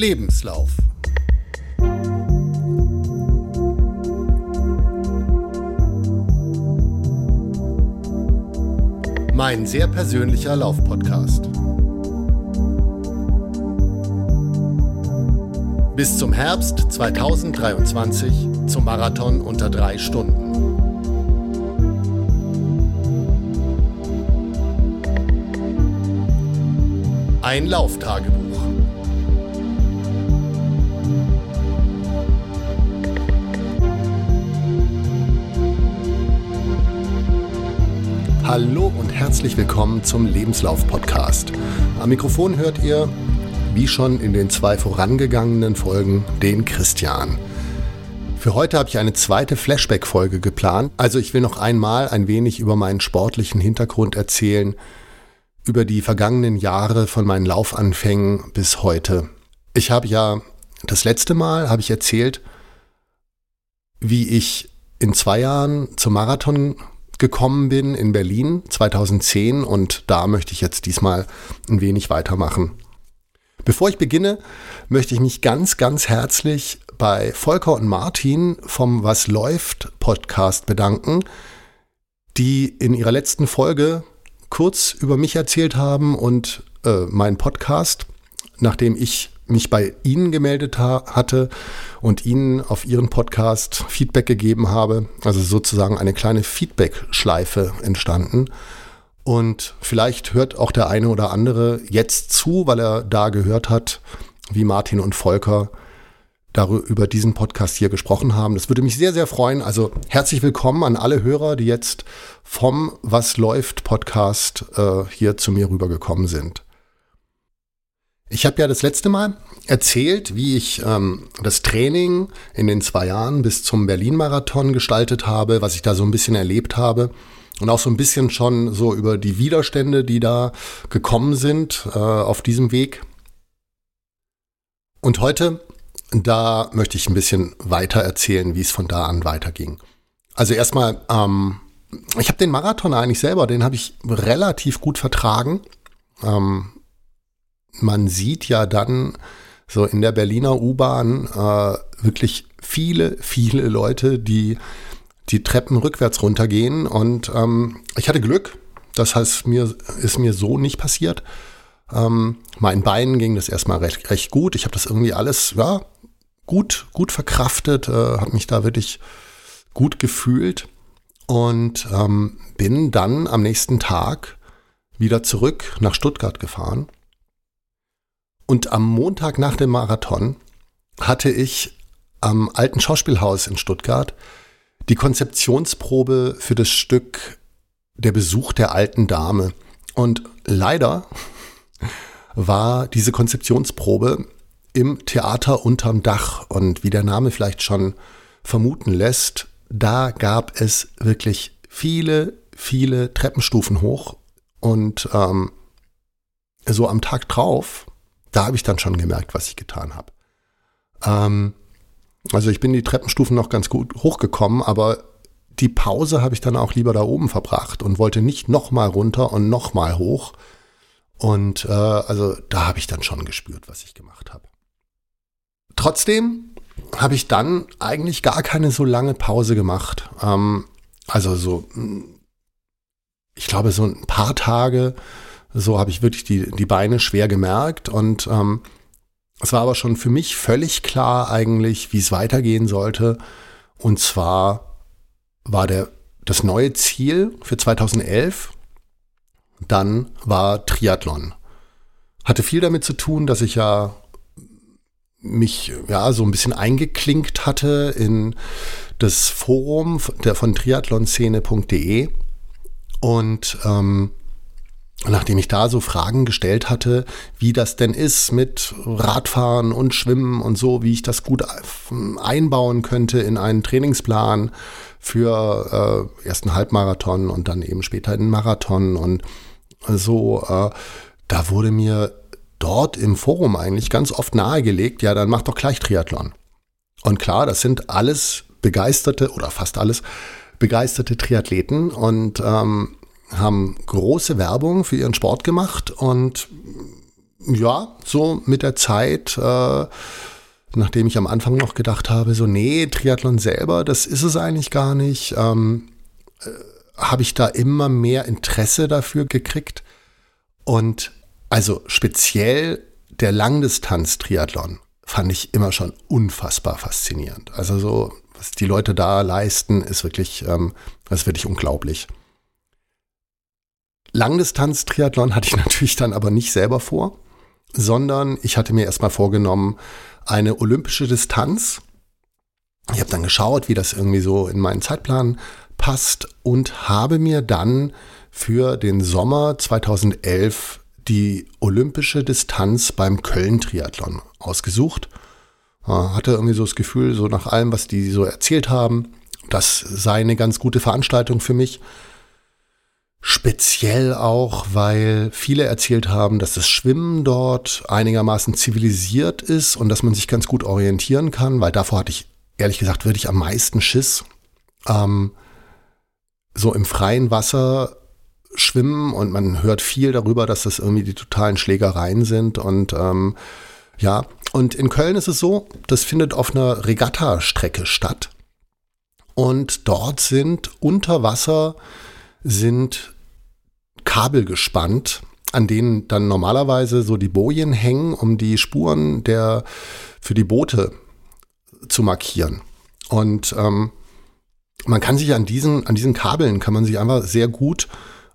Lebenslauf. Mein sehr persönlicher Laufpodcast. Bis zum Herbst 2023 zum Marathon unter drei Stunden. Ein Lauftagebuch. Hallo und herzlich willkommen zum Lebenslauf-Podcast. Am Mikrofon hört ihr, wie schon in den zwei vorangegangenen Folgen, den Christian. Für heute habe ich eine zweite Flashback-Folge geplant. Also ich will noch einmal ein wenig über meinen sportlichen Hintergrund erzählen, über die vergangenen Jahre von meinen Laufanfängen bis heute. Ich habe ja das letzte Mal habe ich erzählt, wie ich in zwei Jahren zum Marathon gekommen bin in Berlin 2010 und da möchte ich jetzt diesmal ein wenig weitermachen. Bevor ich beginne, möchte ich mich ganz, ganz herzlich bei Volker und Martin vom Was läuft Podcast bedanken, die in ihrer letzten Folge kurz über mich erzählt haben und äh, meinen Podcast, nachdem ich mich bei Ihnen gemeldet ha hatte und Ihnen auf Ihren Podcast Feedback gegeben habe. Also sozusagen eine kleine Feedback-Schleife entstanden. Und vielleicht hört auch der eine oder andere jetzt zu, weil er da gehört hat, wie Martin und Volker darüber über diesen Podcast hier gesprochen haben. Das würde mich sehr, sehr freuen. Also herzlich willkommen an alle Hörer, die jetzt vom Was läuft Podcast äh, hier zu mir rübergekommen sind. Ich habe ja das letzte Mal erzählt, wie ich ähm, das Training in den zwei Jahren bis zum Berlin-Marathon gestaltet habe, was ich da so ein bisschen erlebt habe und auch so ein bisschen schon so über die Widerstände, die da gekommen sind äh, auf diesem Weg. Und heute da möchte ich ein bisschen weiter erzählen, wie es von da an weiterging. Also erstmal, ähm, ich habe den Marathon eigentlich selber, den habe ich relativ gut vertragen. Ähm, man sieht ja dann so in der Berliner U-Bahn äh, wirklich viele, viele Leute, die die Treppen rückwärts runtergehen. Und ähm, ich hatte Glück. Das heißt, mir ist mir so nicht passiert. Ähm, meinen Beinen ging das erstmal recht, recht gut. Ich habe das irgendwie alles ja, gut, gut verkraftet, äh, habe mich da wirklich gut gefühlt und ähm, bin dann am nächsten Tag wieder zurück nach Stuttgart gefahren. Und am Montag nach dem Marathon hatte ich am alten Schauspielhaus in Stuttgart die Konzeptionsprobe für das Stück Der Besuch der alten Dame. Und leider war diese Konzeptionsprobe im Theater unterm Dach. Und wie der Name vielleicht schon vermuten lässt, da gab es wirklich viele, viele Treppenstufen hoch. Und ähm, so am Tag drauf, da habe ich dann schon gemerkt, was ich getan habe. Ähm, also ich bin die Treppenstufen noch ganz gut hochgekommen, aber die Pause habe ich dann auch lieber da oben verbracht und wollte nicht nochmal runter und nochmal hoch. Und äh, also da habe ich dann schon gespürt, was ich gemacht habe. Trotzdem habe ich dann eigentlich gar keine so lange Pause gemacht. Ähm, also so, ich glaube, so ein paar Tage, so habe ich wirklich die, die Beine schwer gemerkt. Und ähm, es war aber schon für mich völlig klar eigentlich, wie es weitergehen sollte. Und zwar war der, das neue Ziel für 2011, dann war Triathlon. Hatte viel damit zu tun, dass ich ja mich ja so ein bisschen eingeklinkt hatte in das Forum der von triathlonszene.de und ähm, nachdem ich da so Fragen gestellt hatte, wie das denn ist mit Radfahren und Schwimmen und so, wie ich das gut einbauen könnte in einen Trainingsplan für äh, ersten Halbmarathon und dann eben später einen Marathon und so, äh, da wurde mir dort im Forum eigentlich ganz oft nahegelegt, ja, dann mach doch gleich Triathlon. Und klar, das sind alles begeisterte oder fast alles begeisterte Triathleten und ähm, haben große Werbung für ihren Sport gemacht und ja, so mit der Zeit, äh, nachdem ich am Anfang noch gedacht habe, so, nee, Triathlon selber, das ist es eigentlich gar nicht, ähm, äh, habe ich da immer mehr Interesse dafür gekriegt. Und also speziell der Langdistanz-Triathlon fand ich immer schon unfassbar faszinierend. Also so, was die Leute da leisten, ist wirklich, ähm, das ist wirklich unglaublich. Langdistanz-Triathlon hatte ich natürlich dann aber nicht selber vor, sondern ich hatte mir erstmal vorgenommen, eine olympische Distanz. Ich habe dann geschaut, wie das irgendwie so in meinen Zeitplan passt und habe mir dann für den Sommer 2011 die olympische Distanz beim Köln-Triathlon ausgesucht. Hatte irgendwie so das Gefühl, so nach allem, was die so erzählt haben, das sei eine ganz gute Veranstaltung für mich. Speziell auch, weil viele erzählt haben, dass das Schwimmen dort einigermaßen zivilisiert ist und dass man sich ganz gut orientieren kann, weil davor hatte ich ehrlich gesagt wirklich am meisten Schiss. Ähm, so im freien Wasser schwimmen und man hört viel darüber, dass das irgendwie die totalen Schlägereien sind und ähm, ja, und in Köln ist es so, das findet auf einer Regattastrecke statt und dort sind unter Wasser sind Kabel gespannt, an denen dann normalerweise so die Bojen hängen, um die Spuren der für die Boote zu markieren. Und ähm, man kann sich an diesen, an diesen Kabeln kann man sich einfach sehr gut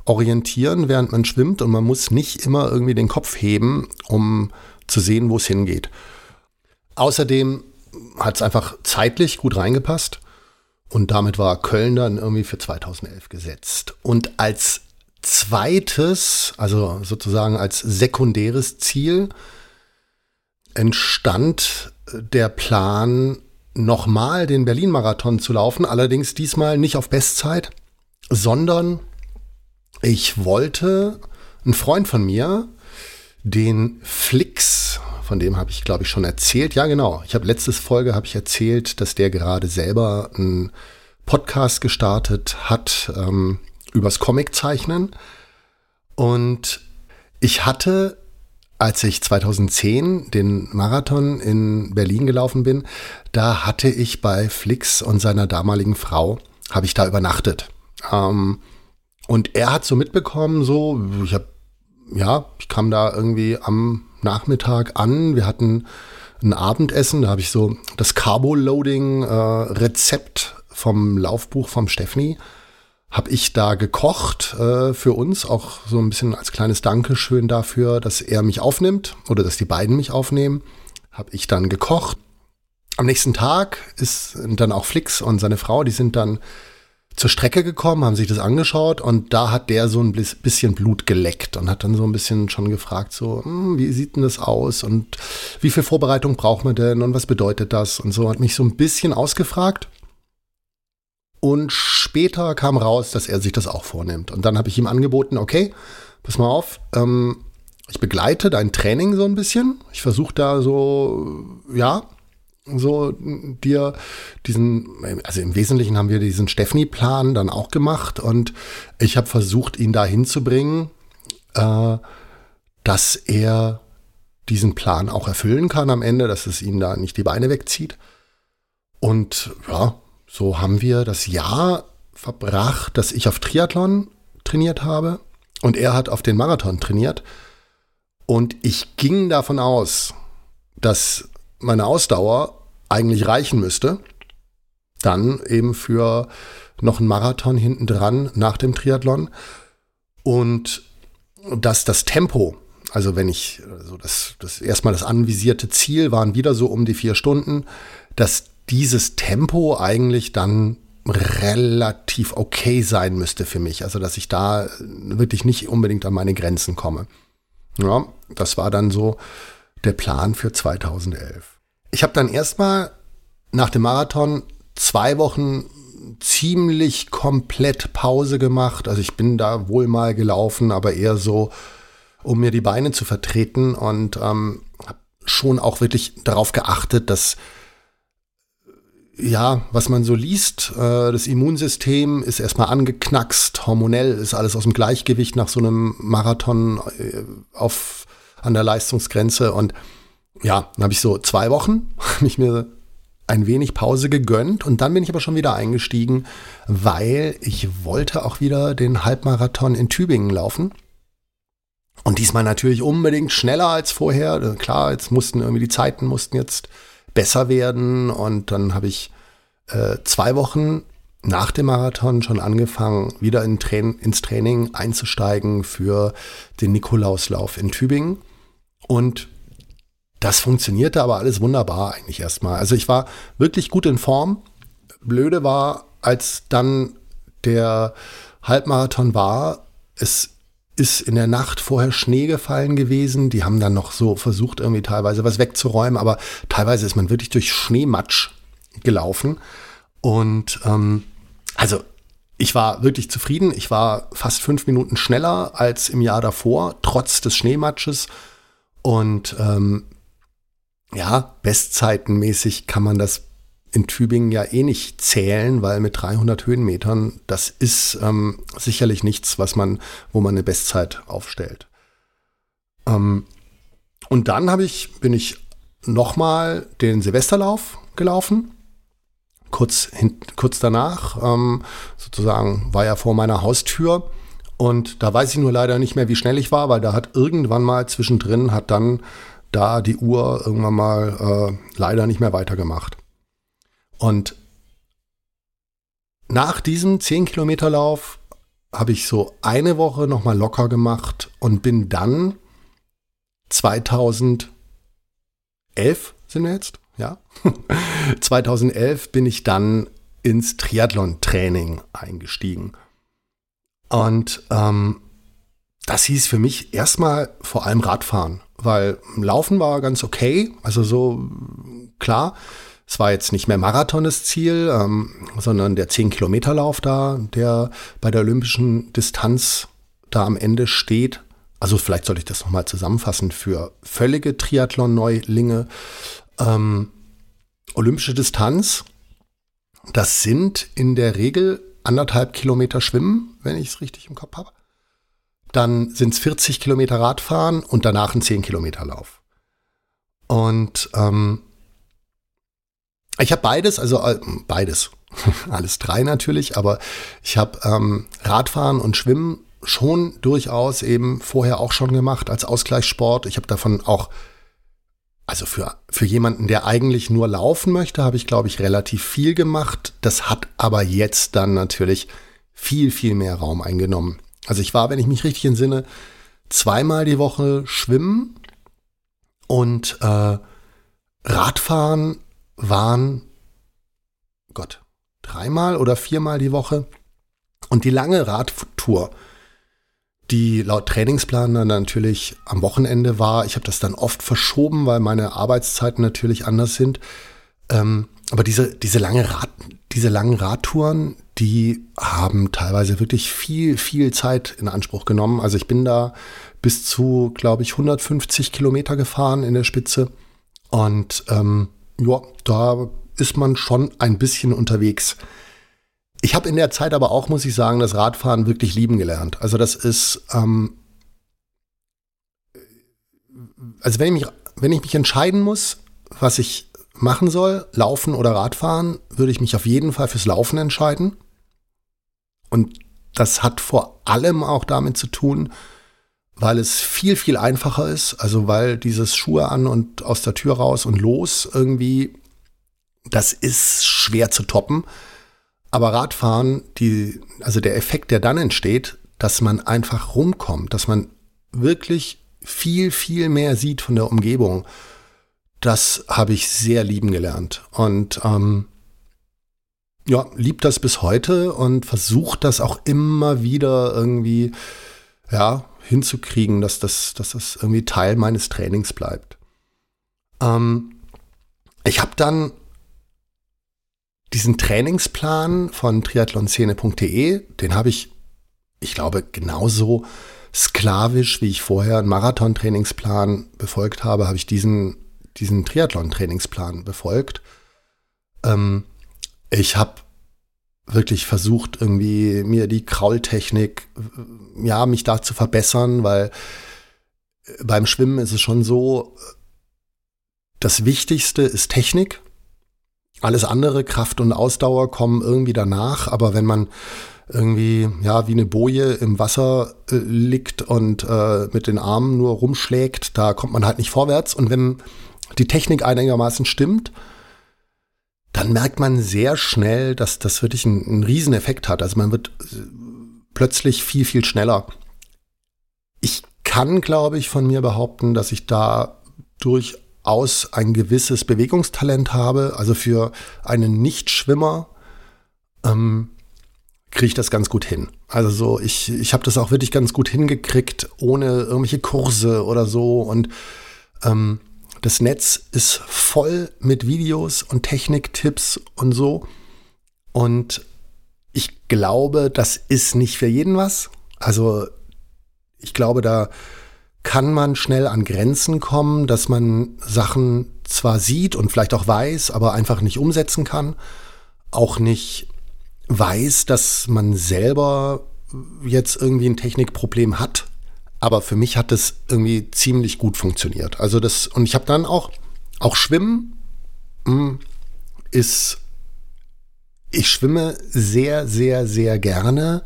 orientieren, während man schwimmt und man muss nicht immer irgendwie den Kopf heben, um zu sehen, wo es hingeht. Außerdem hat es einfach zeitlich gut reingepasst. Und damit war Köln dann irgendwie für 2011 gesetzt. Und als zweites, also sozusagen als sekundäres Ziel, entstand der Plan, nochmal den Berlin-Marathon zu laufen. Allerdings diesmal nicht auf Bestzeit, sondern ich wollte einen Freund von mir, den Flix, von dem habe ich, glaube ich, schon erzählt. Ja, genau. Ich habe letztes Folge habe ich erzählt, dass der gerade selber einen Podcast gestartet hat ähm, übers Comiczeichnen. Und ich hatte, als ich 2010 den Marathon in Berlin gelaufen bin, da hatte ich bei Flix und seiner damaligen Frau, habe ich da übernachtet. Ähm, und er hat so mitbekommen, so, ich habe, ja, ich kam da irgendwie am Nachmittag an. Wir hatten ein Abendessen, da habe ich so das Carbo-Loading-Rezept äh, vom Laufbuch vom Steffni habe ich da gekocht äh, für uns, auch so ein bisschen als kleines Dankeschön dafür, dass er mich aufnimmt oder dass die beiden mich aufnehmen. Habe ich dann gekocht. Am nächsten Tag ist dann auch Flix und seine Frau, die sind dann zur Strecke gekommen, haben sich das angeschaut und da hat der so ein bisschen Blut geleckt und hat dann so ein bisschen schon gefragt, so, hm, wie sieht denn das aus und wie viel Vorbereitung braucht man denn und was bedeutet das und so, hat mich so ein bisschen ausgefragt. Und später kam raus, dass er sich das auch vornimmt. Und dann habe ich ihm angeboten, okay, pass mal auf, ähm, ich begleite dein Training so ein bisschen. Ich versuche da so, ja, so dir diesen, also im Wesentlichen haben wir diesen Steffni-Plan dann auch gemacht und ich habe versucht, ihn da hinzubringen, äh, dass er diesen Plan auch erfüllen kann am Ende, dass es ihm da nicht die Beine wegzieht. Und ja, so haben wir das Jahr verbracht, dass ich auf Triathlon trainiert habe und er hat auf den Marathon trainiert. Und ich ging davon aus, dass meine Ausdauer eigentlich reichen müsste. Dann eben für noch einen Marathon hinten dran nach dem Triathlon. Und dass das Tempo, also wenn ich, also das, das erstmal das anvisierte Ziel waren wieder so um die vier Stunden, dass dieses Tempo eigentlich dann relativ okay sein müsste für mich. Also dass ich da wirklich nicht unbedingt an meine Grenzen komme. Ja, das war dann so der Plan für 2011. Ich habe dann erstmal nach dem Marathon zwei Wochen ziemlich komplett Pause gemacht. Also ich bin da wohl mal gelaufen, aber eher so, um mir die Beine zu vertreten und ähm, habe schon auch wirklich darauf geachtet, dass ja, was man so liest, äh, das Immunsystem ist erstmal angeknackst, hormonell ist alles aus dem Gleichgewicht nach so einem Marathon äh, auf an der Leistungsgrenze. Und ja, dann habe ich so zwei Wochen, mich mir ein wenig Pause gegönnt und dann bin ich aber schon wieder eingestiegen, weil ich wollte auch wieder den Halbmarathon in Tübingen laufen. Und diesmal natürlich unbedingt schneller als vorher. Klar, jetzt mussten irgendwie die Zeiten mussten jetzt besser werden und dann habe ich äh, zwei Wochen nach dem Marathon schon angefangen, wieder in Train ins Training einzusteigen für den Nikolauslauf in Tübingen. Und das funktionierte aber alles wunderbar eigentlich erstmal. Also ich war wirklich gut in Form. Blöde war, als dann der Halbmarathon war, es ist in der Nacht vorher Schnee gefallen gewesen. Die haben dann noch so versucht, irgendwie teilweise was wegzuräumen, aber teilweise ist man wirklich durch Schneematsch gelaufen. Und ähm, also ich war wirklich zufrieden. Ich war fast fünf Minuten schneller als im Jahr davor, trotz des Schneematsches. Und ähm, ja, bestzeitenmäßig kann man das in Tübingen ja eh nicht zählen, weil mit 300 Höhenmetern, das ist ähm, sicherlich nichts, was man, wo man eine Bestzeit aufstellt. Ähm, und dann habe ich, bin ich nochmal den Silvesterlauf gelaufen. Kurz, hin, kurz danach, ähm, sozusagen, war ja vor meiner Haustür. Und da weiß ich nur leider nicht mehr, wie schnell ich war, weil da hat irgendwann mal zwischendrin, hat dann da die Uhr irgendwann mal äh, leider nicht mehr weitergemacht. Und nach diesem 10 Kilometer Lauf habe ich so eine Woche nochmal locker gemacht und bin dann 2011 sind wir jetzt, ja, 2011 bin ich dann ins Triathlon-Training eingestiegen. Und ähm, das hieß für mich erstmal vor allem Radfahren, weil Laufen war ganz okay, also so klar. Es war jetzt nicht mehr Marathon das Ziel, ähm, sondern der 10-Kilometer-Lauf da, der bei der olympischen Distanz da am Ende steht. Also vielleicht sollte ich das nochmal zusammenfassen für völlige Triathlon-Neulinge. Ähm, olympische Distanz, das sind in der Regel anderthalb Kilometer Schwimmen, wenn ich es richtig im Kopf habe. Dann sind es 40 Kilometer Radfahren und danach ein 10 Kilometer Lauf. Und ähm, ich habe beides, also äh, beides, alles drei natürlich, aber ich habe ähm, Radfahren und Schwimmen schon durchaus eben vorher auch schon gemacht als Ausgleichssport. Ich habe davon auch, also für, für jemanden, der eigentlich nur laufen möchte, habe ich, glaube ich, relativ viel gemacht. Das hat aber jetzt dann natürlich viel, viel mehr Raum eingenommen. Also ich war, wenn ich mich richtig entsinne, zweimal die Woche schwimmen und äh, Radfahren waren, Gott, dreimal oder viermal die Woche. Und die lange Radtour, die laut Trainingsplan dann natürlich am Wochenende war, ich habe das dann oft verschoben, weil meine Arbeitszeiten natürlich anders sind. Ähm, aber diese, diese, lange Rad, diese langen Radtouren, die haben teilweise wirklich viel, viel Zeit in Anspruch genommen. Also ich bin da bis zu, glaube ich, 150 Kilometer gefahren in der Spitze. Und ähm, ja, da ist man schon ein bisschen unterwegs. Ich habe in der Zeit aber auch, muss ich sagen, das Radfahren wirklich lieben gelernt. Also das ist, ähm, also wenn ich, mich, wenn ich mich entscheiden muss, was ich machen soll, Laufen oder Radfahren, würde ich mich auf jeden Fall fürs Laufen entscheiden. Und das hat vor allem auch damit zu tun, weil es viel, viel einfacher ist. Also weil dieses Schuhe an und aus der Tür raus und los irgendwie, das ist schwer zu toppen. Aber Radfahren, die, also der Effekt, der dann entsteht, dass man einfach rumkommt, dass man wirklich viel, viel mehr sieht von der Umgebung, das habe ich sehr lieben gelernt. Und ähm, ja, liebt das bis heute und versucht das auch immer wieder irgendwie, ja, hinzukriegen, dass das, dass das irgendwie Teil meines Trainings bleibt. Ähm, ich habe dann diesen Trainingsplan von triathlonszene.de, den habe ich, ich glaube, genauso sklavisch, wie ich vorher einen Marathon-Trainingsplan befolgt habe, habe ich diesen, diesen Triathlon-Trainingsplan befolgt. Ähm, ich habe wirklich versucht, irgendwie mir die Kraultechnik, ja, mich da zu verbessern, weil beim Schwimmen ist es schon so, das Wichtigste ist Technik. Alles andere, Kraft und Ausdauer, kommen irgendwie danach. Aber wenn man irgendwie, ja, wie eine Boje im Wasser äh, liegt und äh, mit den Armen nur rumschlägt, da kommt man halt nicht vorwärts. Und wenn die Technik einigermaßen stimmt, dann merkt man sehr schnell, dass das wirklich einen, einen Rieseneffekt hat. Also man wird äh, plötzlich viel, viel schneller. Ich kann, glaube ich, von mir behaupten, dass ich da durchaus ein gewisses Bewegungstalent habe. Also für einen Nichtschwimmer ähm, kriege ich das ganz gut hin. Also so, ich, ich habe das auch wirklich ganz gut hingekriegt, ohne irgendwelche Kurse oder so. Und ähm, das Netz ist voll mit Videos und Techniktipps und so. Und ich glaube, das ist nicht für jeden was. Also ich glaube, da kann man schnell an Grenzen kommen, dass man Sachen zwar sieht und vielleicht auch weiß, aber einfach nicht umsetzen kann. Auch nicht weiß, dass man selber jetzt irgendwie ein Technikproblem hat. Aber für mich hat das irgendwie ziemlich gut funktioniert. Also das, und ich habe dann auch, auch Schwimmen hm, ist, ich schwimme sehr, sehr, sehr gerne.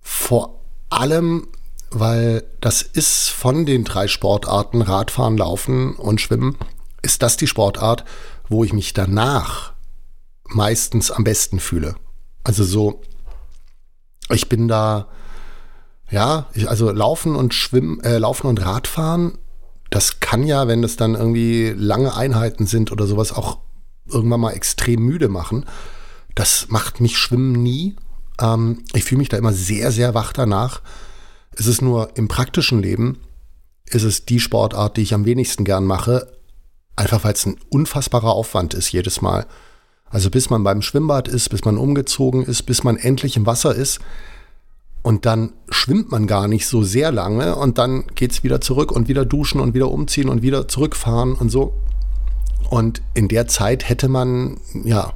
Vor allem, weil das ist von den drei Sportarten Radfahren, Laufen und Schwimmen, ist das die Sportart, wo ich mich danach meistens am besten fühle. Also so, ich bin da, ja, ich, also Laufen und Schwimmen, äh, Laufen und Radfahren, das kann ja, wenn es dann irgendwie lange Einheiten sind oder sowas, auch irgendwann mal extrem müde machen. Das macht mich Schwimmen nie. Ähm, ich fühle mich da immer sehr, sehr wach danach. Es ist nur im praktischen Leben, ist es die Sportart, die ich am wenigsten gern mache, einfach weil es ein unfassbarer Aufwand ist jedes Mal. Also bis man beim Schwimmbad ist, bis man umgezogen ist, bis man endlich im Wasser ist. Und dann schwimmt man gar nicht so sehr lange und dann geht es wieder zurück und wieder duschen und wieder umziehen und wieder zurückfahren und so. Und in der Zeit hätte man, ja,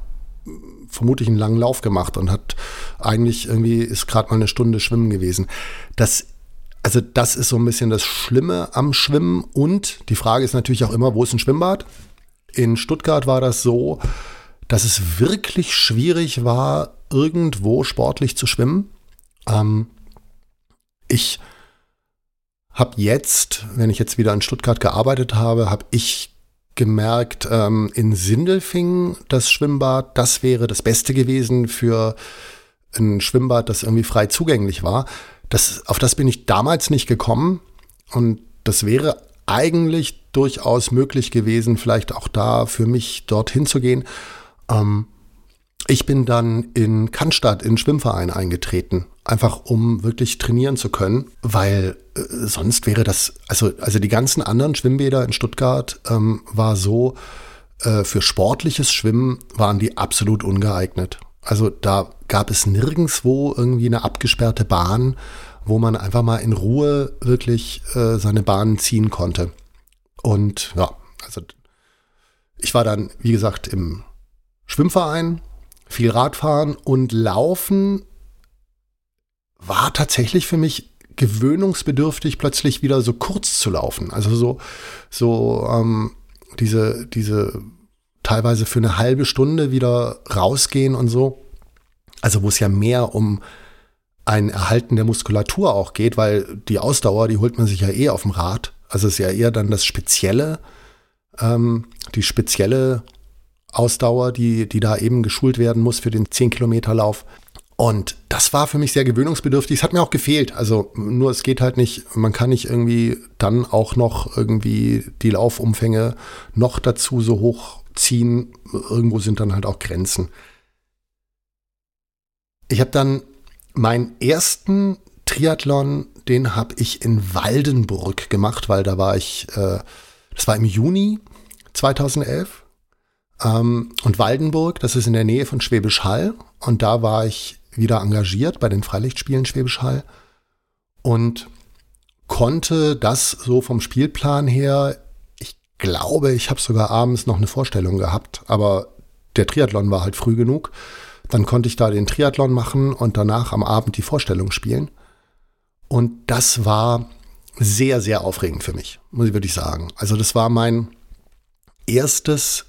vermutlich einen langen Lauf gemacht und hat eigentlich irgendwie ist gerade mal eine Stunde schwimmen gewesen. Das also das ist so ein bisschen das Schlimme am Schwimmen und die Frage ist natürlich auch immer, wo ist ein Schwimmbad? In Stuttgart war das so, dass es wirklich schwierig war, irgendwo sportlich zu schwimmen. Ähm, ich habe jetzt, wenn ich jetzt wieder in Stuttgart gearbeitet habe, habe ich gemerkt, ähm, in Sindelfingen das Schwimmbad, das wäre das Beste gewesen für ein Schwimmbad, das irgendwie frei zugänglich war. Das, auf das bin ich damals nicht gekommen und das wäre eigentlich durchaus möglich gewesen, vielleicht auch da für mich dorthin zu gehen. Ähm, ich bin dann in Cannstatt in Schwimmverein eingetreten, einfach um wirklich trainieren zu können, weil äh, sonst wäre das, also, also die ganzen anderen Schwimmbäder in Stuttgart ähm, war so, äh, für sportliches Schwimmen waren die absolut ungeeignet. Also da gab es nirgendwo irgendwie eine abgesperrte Bahn, wo man einfach mal in Ruhe wirklich äh, seine Bahnen ziehen konnte. Und ja, also ich war dann, wie gesagt, im Schwimmverein, viel Radfahren und Laufen war tatsächlich für mich gewöhnungsbedürftig, plötzlich wieder so kurz zu laufen. Also so, so ähm, diese, diese teilweise für eine halbe Stunde wieder rausgehen und so. Also wo es ja mehr um ein Erhalten der Muskulatur auch geht, weil die Ausdauer, die holt man sich ja eh auf dem Rad. Also es ist ja eher dann das Spezielle, ähm, die spezielle Ausdauer, die, die da eben geschult werden muss für den 10-Kilometer-Lauf. Und das war für mich sehr gewöhnungsbedürftig. Es hat mir auch gefehlt. Also nur es geht halt nicht, man kann nicht irgendwie dann auch noch irgendwie die Laufumfänge noch dazu so hoch ziehen. Irgendwo sind dann halt auch Grenzen. Ich habe dann meinen ersten Triathlon, den habe ich in Waldenburg gemacht, weil da war ich, äh, das war im Juni 2011. Ähm, und Waldenburg, das ist in der Nähe von Schwäbisch Hall. Und da war ich wieder engagiert bei den Freilichtspielen Schwäbisch Hall und konnte das so vom Spielplan her, ich glaube, ich habe sogar abends noch eine Vorstellung gehabt, aber der Triathlon war halt früh genug. Dann konnte ich da den Triathlon machen und danach am Abend die Vorstellung spielen. Und das war sehr, sehr aufregend für mich, muss ich wirklich sagen. Also das war mein erstes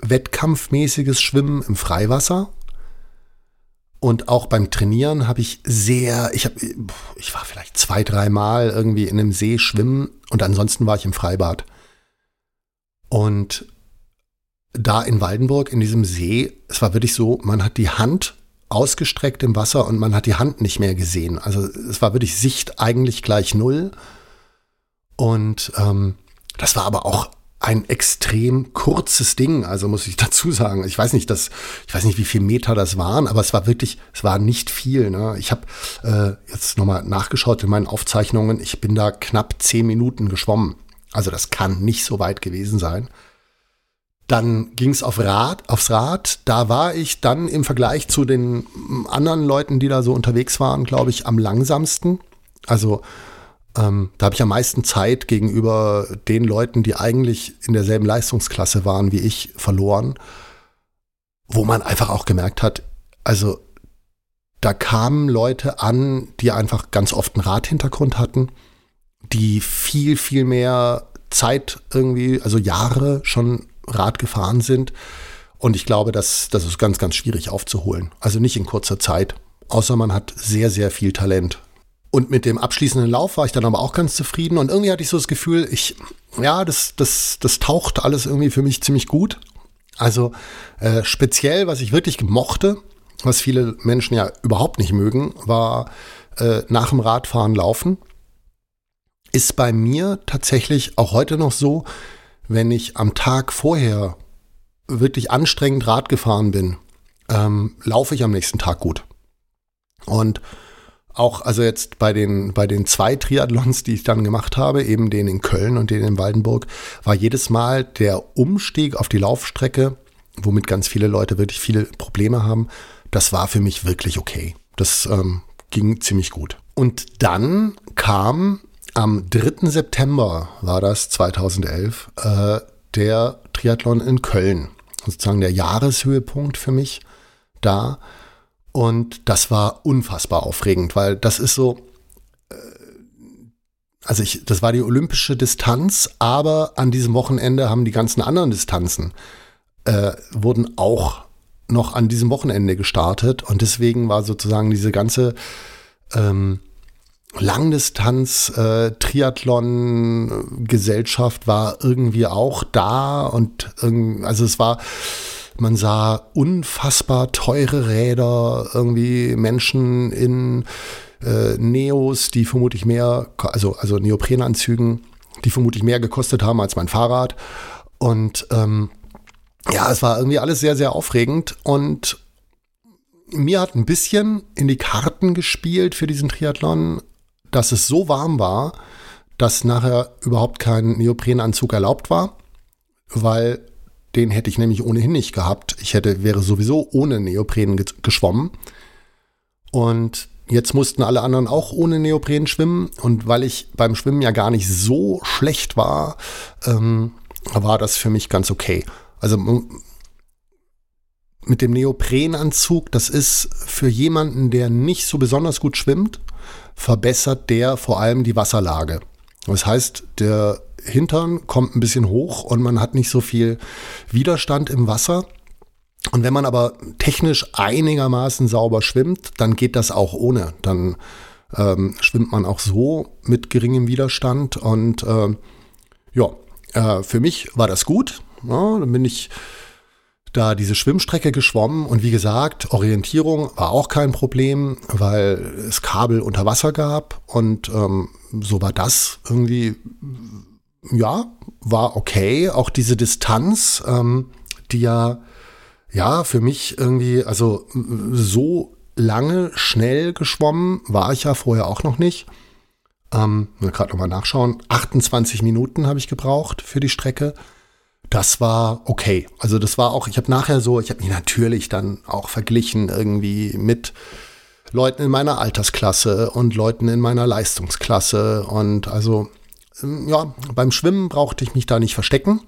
wettkampfmäßiges Schwimmen im Freiwasser. Und auch beim Trainieren habe ich sehr, ich habe, ich war vielleicht zwei, dreimal irgendwie in einem See schwimmen und ansonsten war ich im Freibad. Und da in Waldenburg, in diesem See, es war wirklich so, man hat die Hand ausgestreckt im Wasser und man hat die Hand nicht mehr gesehen. Also es war wirklich Sicht eigentlich gleich null. Und ähm, das war aber auch ein extrem kurzes Ding, also muss ich dazu sagen. Ich weiß nicht, dass, ich weiß nicht, wie viel Meter das waren, aber es war wirklich, es war nicht viel. Ne? Ich habe äh, jetzt nochmal nachgeschaut in meinen Aufzeichnungen. Ich bin da knapp zehn Minuten geschwommen. Also das kann nicht so weit gewesen sein. Dann ging es auf Rad, aufs Rad. Da war ich dann im Vergleich zu den anderen Leuten, die da so unterwegs waren, glaube ich, am langsamsten. Also ähm, da habe ich am meisten Zeit gegenüber den Leuten, die eigentlich in derselben Leistungsklasse waren wie ich, verloren. Wo man einfach auch gemerkt hat, also da kamen Leute an, die einfach ganz oft einen Radhintergrund hatten, die viel, viel mehr Zeit irgendwie, also Jahre schon Rad gefahren sind. Und ich glaube, dass das ist ganz, ganz schwierig aufzuholen. Also nicht in kurzer Zeit. Außer man hat sehr, sehr viel Talent. Und mit dem abschließenden Lauf war ich dann aber auch ganz zufrieden. Und irgendwie hatte ich so das Gefühl, ich, ja, das, das, das taucht alles irgendwie für mich ziemlich gut. Also äh, speziell, was ich wirklich mochte, was viele Menschen ja überhaupt nicht mögen, war äh, nach dem Radfahren laufen. Ist bei mir tatsächlich auch heute noch so, wenn ich am Tag vorher wirklich anstrengend Rad gefahren bin, ähm, laufe ich am nächsten Tag gut. Und auch, also jetzt bei den, bei den zwei Triathlons, die ich dann gemacht habe, eben den in Köln und den in Waldenburg, war jedes Mal der Umstieg auf die Laufstrecke, womit ganz viele Leute wirklich viele Probleme haben, das war für mich wirklich okay. Das ähm, ging ziemlich gut. Und dann kam am 3. September, war das 2011, äh, der Triathlon in Köln. Sozusagen der Jahreshöhepunkt für mich da. Und das war unfassbar aufregend, weil das ist so, äh, also ich, das war die olympische Distanz, aber an diesem Wochenende haben die ganzen anderen Distanzen, äh, wurden auch noch an diesem Wochenende gestartet. Und deswegen war sozusagen diese ganze ähm, Langdistanz äh, Gesellschaft war irgendwie auch da und also es war man sah unfassbar teure Räder, irgendwie Menschen in äh, Neos, die vermutlich mehr, also, also Neoprenanzügen, die vermutlich mehr gekostet haben als mein Fahrrad. Und ähm, ja, es war irgendwie alles sehr, sehr aufregend und mir hat ein bisschen in die Karten gespielt für diesen Triathlon, dass es so warm war, dass nachher überhaupt kein Neoprenanzug erlaubt war, weil den hätte ich nämlich ohnehin nicht gehabt. Ich hätte, wäre sowieso ohne Neopren geschwommen. Und jetzt mussten alle anderen auch ohne Neopren schwimmen. Und weil ich beim Schwimmen ja gar nicht so schlecht war, ähm, war das für mich ganz okay. Also mit dem Neoprenanzug, das ist für jemanden, der nicht so besonders gut schwimmt, verbessert der vor allem die Wasserlage. Das heißt, der Hintern kommt ein bisschen hoch und man hat nicht so viel Widerstand im Wasser. Und wenn man aber technisch einigermaßen sauber schwimmt, dann geht das auch ohne. Dann ähm, schwimmt man auch so mit geringem Widerstand. Und äh, ja, äh, für mich war das gut. Ja, dann bin ich da diese Schwimmstrecke geschwommen und wie gesagt, Orientierung war auch kein Problem, weil es Kabel unter Wasser gab und ähm, so war das irgendwie ja, war okay. Auch diese Distanz, ähm, die ja, ja, für mich irgendwie, also so lange schnell geschwommen war ich ja vorher auch noch nicht. Ähm, gerade nochmal nachschauen. 28 Minuten habe ich gebraucht für die Strecke. Das war okay. Also das war auch, ich habe nachher so, ich habe mich natürlich dann auch verglichen irgendwie mit Leuten in meiner Altersklasse und Leuten in meiner Leistungsklasse. Und also ja, beim Schwimmen brauchte ich mich da nicht verstecken.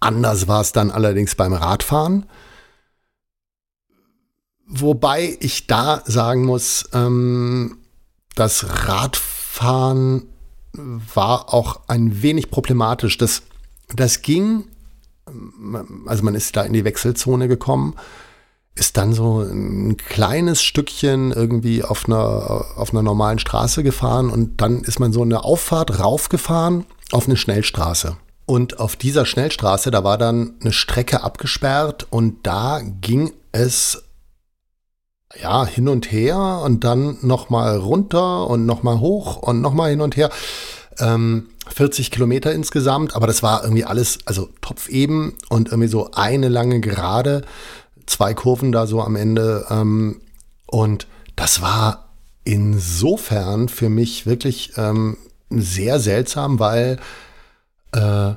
Anders war es dann allerdings beim Radfahren. Wobei ich da sagen muss, ähm, das Radfahren war auch ein wenig problematisch. Das, das ging, also man ist da in die Wechselzone gekommen, ist dann so ein kleines Stückchen irgendwie auf einer, auf einer normalen Straße gefahren und dann ist man so eine Auffahrt raufgefahren auf eine Schnellstraße. Und auf dieser Schnellstraße, da war dann eine Strecke abgesperrt und da ging es ja hin und her und dann nochmal runter und nochmal hoch und nochmal hin und her. Ähm, 40 Kilometer insgesamt, aber das war irgendwie alles, also topfeben und irgendwie so eine lange Gerade, zwei Kurven da so am Ende. Ähm, und das war insofern für mich wirklich ähm, sehr seltsam, weil äh,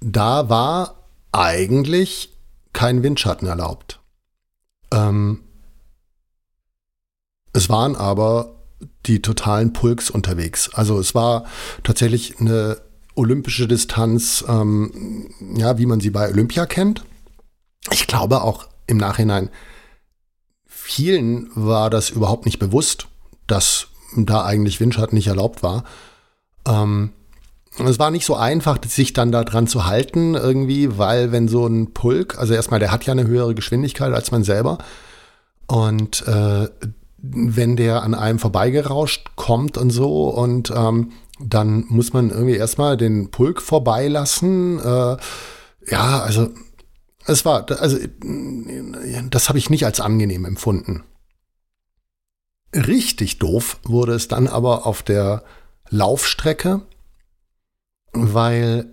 da war eigentlich kein Windschatten erlaubt. Ähm, es waren aber die totalen Pulks unterwegs. Also es war tatsächlich eine olympische Distanz, ähm, ja, wie man sie bei Olympia kennt. Ich glaube auch im Nachhinein, vielen war das überhaupt nicht bewusst, dass da eigentlich Windschatten nicht erlaubt war. Ähm, es war nicht so einfach, sich dann da dran zu halten irgendwie, weil wenn so ein Pulk, also erstmal, der hat ja eine höhere Geschwindigkeit als man selber. Und äh, wenn der an einem vorbeigerauscht kommt und so und ähm, dann muss man irgendwie erstmal den Pulk vorbeilassen. Äh, ja, also es war, also das habe ich nicht als angenehm empfunden. Richtig doof wurde es dann aber auf der Laufstrecke, weil,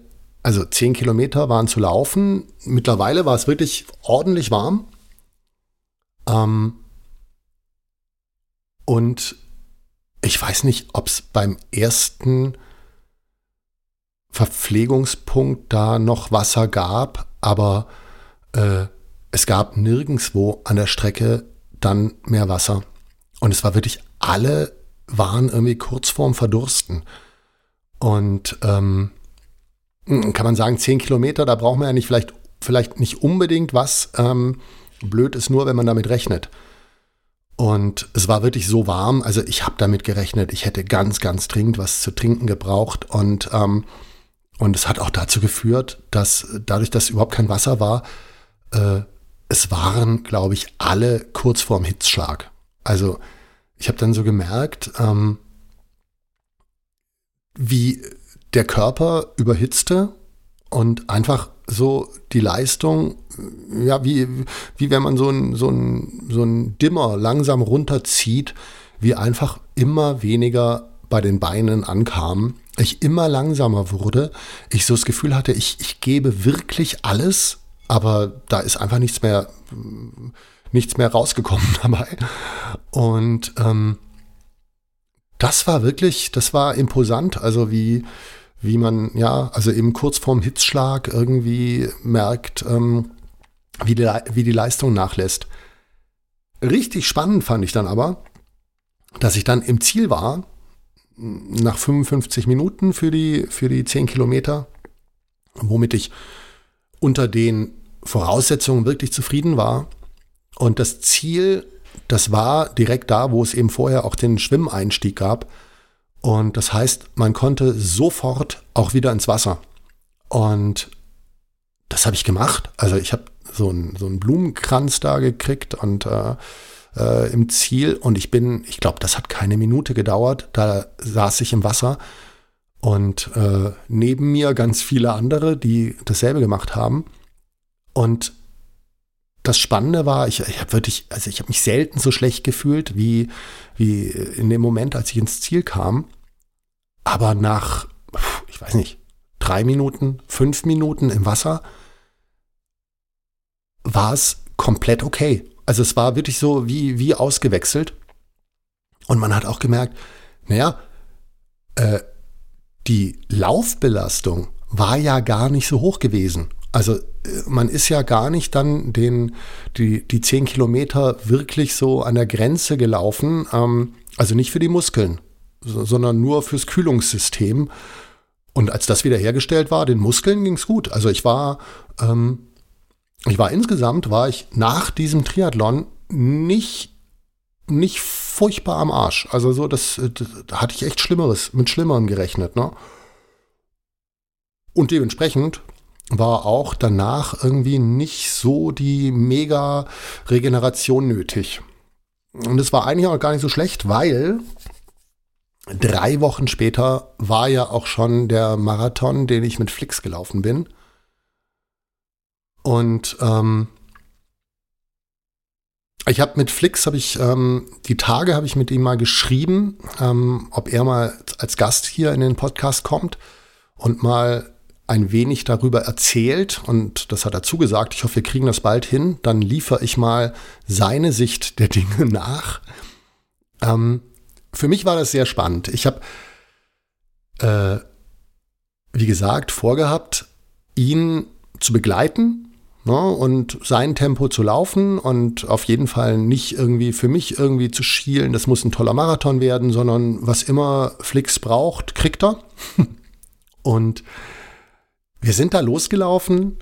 also zehn Kilometer waren zu laufen. Mittlerweile war es wirklich ordentlich warm. Ähm, und ich weiß nicht, ob es beim ersten Verpflegungspunkt da noch Wasser gab, aber äh, es gab nirgendwo an der Strecke dann mehr Wasser. Und es war wirklich, alle waren irgendwie kurz vorm Verdursten. Und ähm, kann man sagen, zehn Kilometer, da braucht man ja nicht vielleicht, vielleicht nicht unbedingt was. Ähm, blöd ist nur, wenn man damit rechnet. Und es war wirklich so warm, also ich habe damit gerechnet, ich hätte ganz, ganz dringend was zu trinken gebraucht. Und, ähm, und es hat auch dazu geführt, dass dadurch, dass überhaupt kein Wasser war, äh, es waren, glaube ich, alle kurz vorm Hitzschlag. Also ich habe dann so gemerkt, ähm, wie der Körper überhitzte und einfach so die Leistung, ja, wie, wie wenn man so ein, so ein, so ein Dimmer langsam runterzieht, wie einfach immer weniger bei den Beinen ankam, ich immer langsamer wurde, ich so das Gefühl hatte, ich, ich gebe wirklich alles, aber da ist einfach nichts mehr, nichts mehr rausgekommen dabei. Und ähm, das war wirklich, das war imposant, also wie, wie man, ja, also eben kurz vorm Hitzschlag irgendwie merkt, ähm, wie, die, wie die Leistung nachlässt. Richtig spannend fand ich dann aber, dass ich dann im Ziel war, nach 55 Minuten für die, für die 10 Kilometer, womit ich unter den Voraussetzungen wirklich zufrieden war. Und das Ziel, das war direkt da, wo es eben vorher auch den Schwimmeinstieg gab. Und das heißt, man konnte sofort auch wieder ins Wasser. Und das habe ich gemacht. Also ich habe so einen so einen Blumenkranz da gekriegt und äh, äh, im Ziel. Und ich bin, ich glaube, das hat keine Minute gedauert. Da saß ich im Wasser und äh, neben mir ganz viele andere, die dasselbe gemacht haben. Und das Spannende war, ich, ich habe wirklich, also ich habe mich selten so schlecht gefühlt wie, wie in dem Moment, als ich ins Ziel kam. Aber nach, ich weiß nicht, drei Minuten, fünf Minuten im Wasser war es komplett okay. Also es war wirklich so wie, wie ausgewechselt. Und man hat auch gemerkt, naja, äh, die Laufbelastung war ja gar nicht so hoch gewesen. Also man ist ja gar nicht dann den, die, die zehn Kilometer wirklich so an der Grenze gelaufen. Ähm, also nicht für die Muskeln, so, sondern nur fürs Kühlungssystem. Und als das wiederhergestellt war, den Muskeln ging es gut. Also ich war, ähm, ich war insgesamt, war ich nach diesem Triathlon nicht nicht furchtbar am Arsch. Also so, das, das da hatte ich echt Schlimmeres, mit Schlimmerem gerechnet, ne? Und dementsprechend war auch danach irgendwie nicht so die mega Regeneration nötig. Und es war eigentlich auch gar nicht so schlecht, weil drei Wochen später war ja auch schon der Marathon, den ich mit Flix gelaufen bin. Und ähm, ich habe mit Flix, habe ich ähm, die Tage habe ich mit ihm mal geschrieben, ähm, ob er mal als Gast hier in den Podcast kommt und mal ein wenig darüber erzählt und das hat er zugesagt. Ich hoffe, wir kriegen das bald hin. Dann liefere ich mal seine Sicht der Dinge nach. Ähm, für mich war das sehr spannend. Ich habe, äh, wie gesagt, vorgehabt, ihn zu begleiten ne, und sein Tempo zu laufen und auf jeden Fall nicht irgendwie für mich irgendwie zu schielen, das muss ein toller Marathon werden, sondern was immer Flix braucht, kriegt er. und wir sind da losgelaufen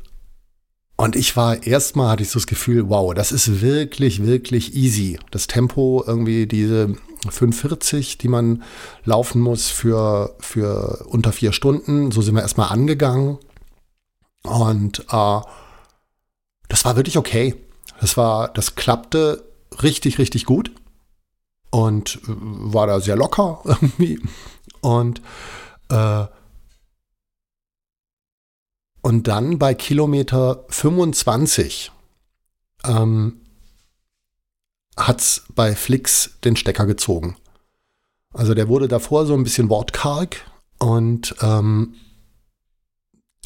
und ich war erstmal hatte ich so das Gefühl, wow, das ist wirklich, wirklich easy. Das Tempo, irgendwie diese 540, die man laufen muss für, für unter vier Stunden. So sind wir erstmal angegangen. Und äh, das war wirklich okay. Das war, das klappte richtig, richtig gut. Und äh, war da sehr locker irgendwie. Und äh, und dann bei Kilometer 25 ähm, hat es bei Flix den Stecker gezogen. Also der wurde davor so ein bisschen wortkarg und ähm,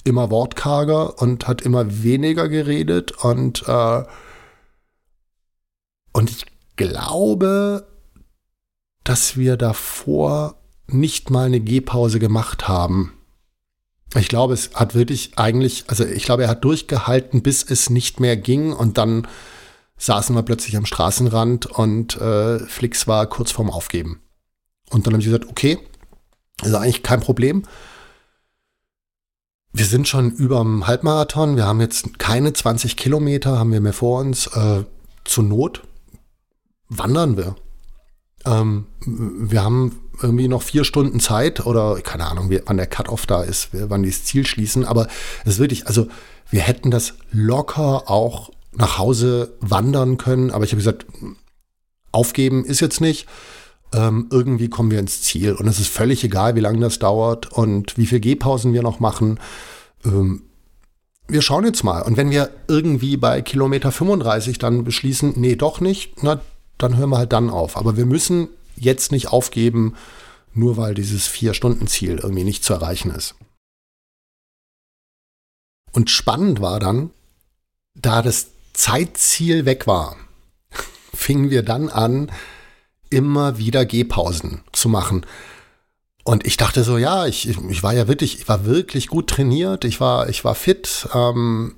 immer wortkarger und hat immer weniger geredet und äh, und ich glaube, dass wir davor nicht mal eine Gehpause gemacht haben. Ich glaube, es hat wirklich eigentlich, also ich glaube, er hat durchgehalten, bis es nicht mehr ging und dann saßen wir plötzlich am Straßenrand und äh, Flix war kurz vorm Aufgeben. Und dann habe ich gesagt, okay, ist eigentlich kein Problem. Wir sind schon über dem Halbmarathon, wir haben jetzt keine 20 Kilometer, haben wir mehr vor uns. Äh, zur Not wandern wir. Ähm, wir haben irgendwie noch vier Stunden Zeit oder keine Ahnung, wann der Cut-Off da ist, wann die das Ziel schließen. Aber es ist wirklich, also wir hätten das locker auch nach Hause wandern können. Aber ich habe gesagt, aufgeben ist jetzt nicht. Ähm, irgendwie kommen wir ins Ziel. Und es ist völlig egal, wie lange das dauert und wie viel Gehpausen wir noch machen. Ähm, wir schauen jetzt mal. Und wenn wir irgendwie bei Kilometer 35 dann beschließen, nee, doch nicht, na, dann hören wir halt dann auf. Aber wir müssen jetzt nicht aufgeben, nur weil dieses Vier-Stunden-Ziel irgendwie nicht zu erreichen ist. Und spannend war dann, da das Zeitziel weg war, fingen wir dann an, immer wieder Gehpausen zu machen. Und ich dachte so, ja, ich, ich war ja wirklich, ich war wirklich gut trainiert, ich war, ich war fit, ähm,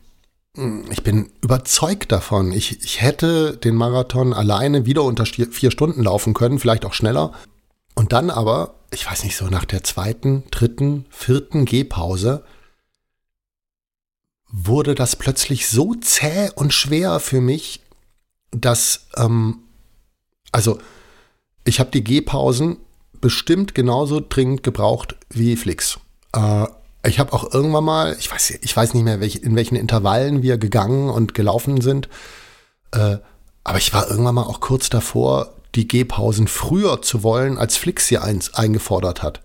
ich bin überzeugt davon. Ich, ich hätte den Marathon alleine wieder unter vier Stunden laufen können, vielleicht auch schneller. Und dann aber, ich weiß nicht, so nach der zweiten, dritten, vierten Gehpause wurde das plötzlich so zäh und schwer für mich, dass, ähm, also ich habe die Gehpausen bestimmt genauso dringend gebraucht wie Flix. Äh, ich habe auch irgendwann mal, ich weiß, ich weiß nicht mehr, welch, in welchen Intervallen wir gegangen und gelaufen sind, äh, aber ich war irgendwann mal auch kurz davor, die Gehpausen früher zu wollen, als Flix sie eins eingefordert hat.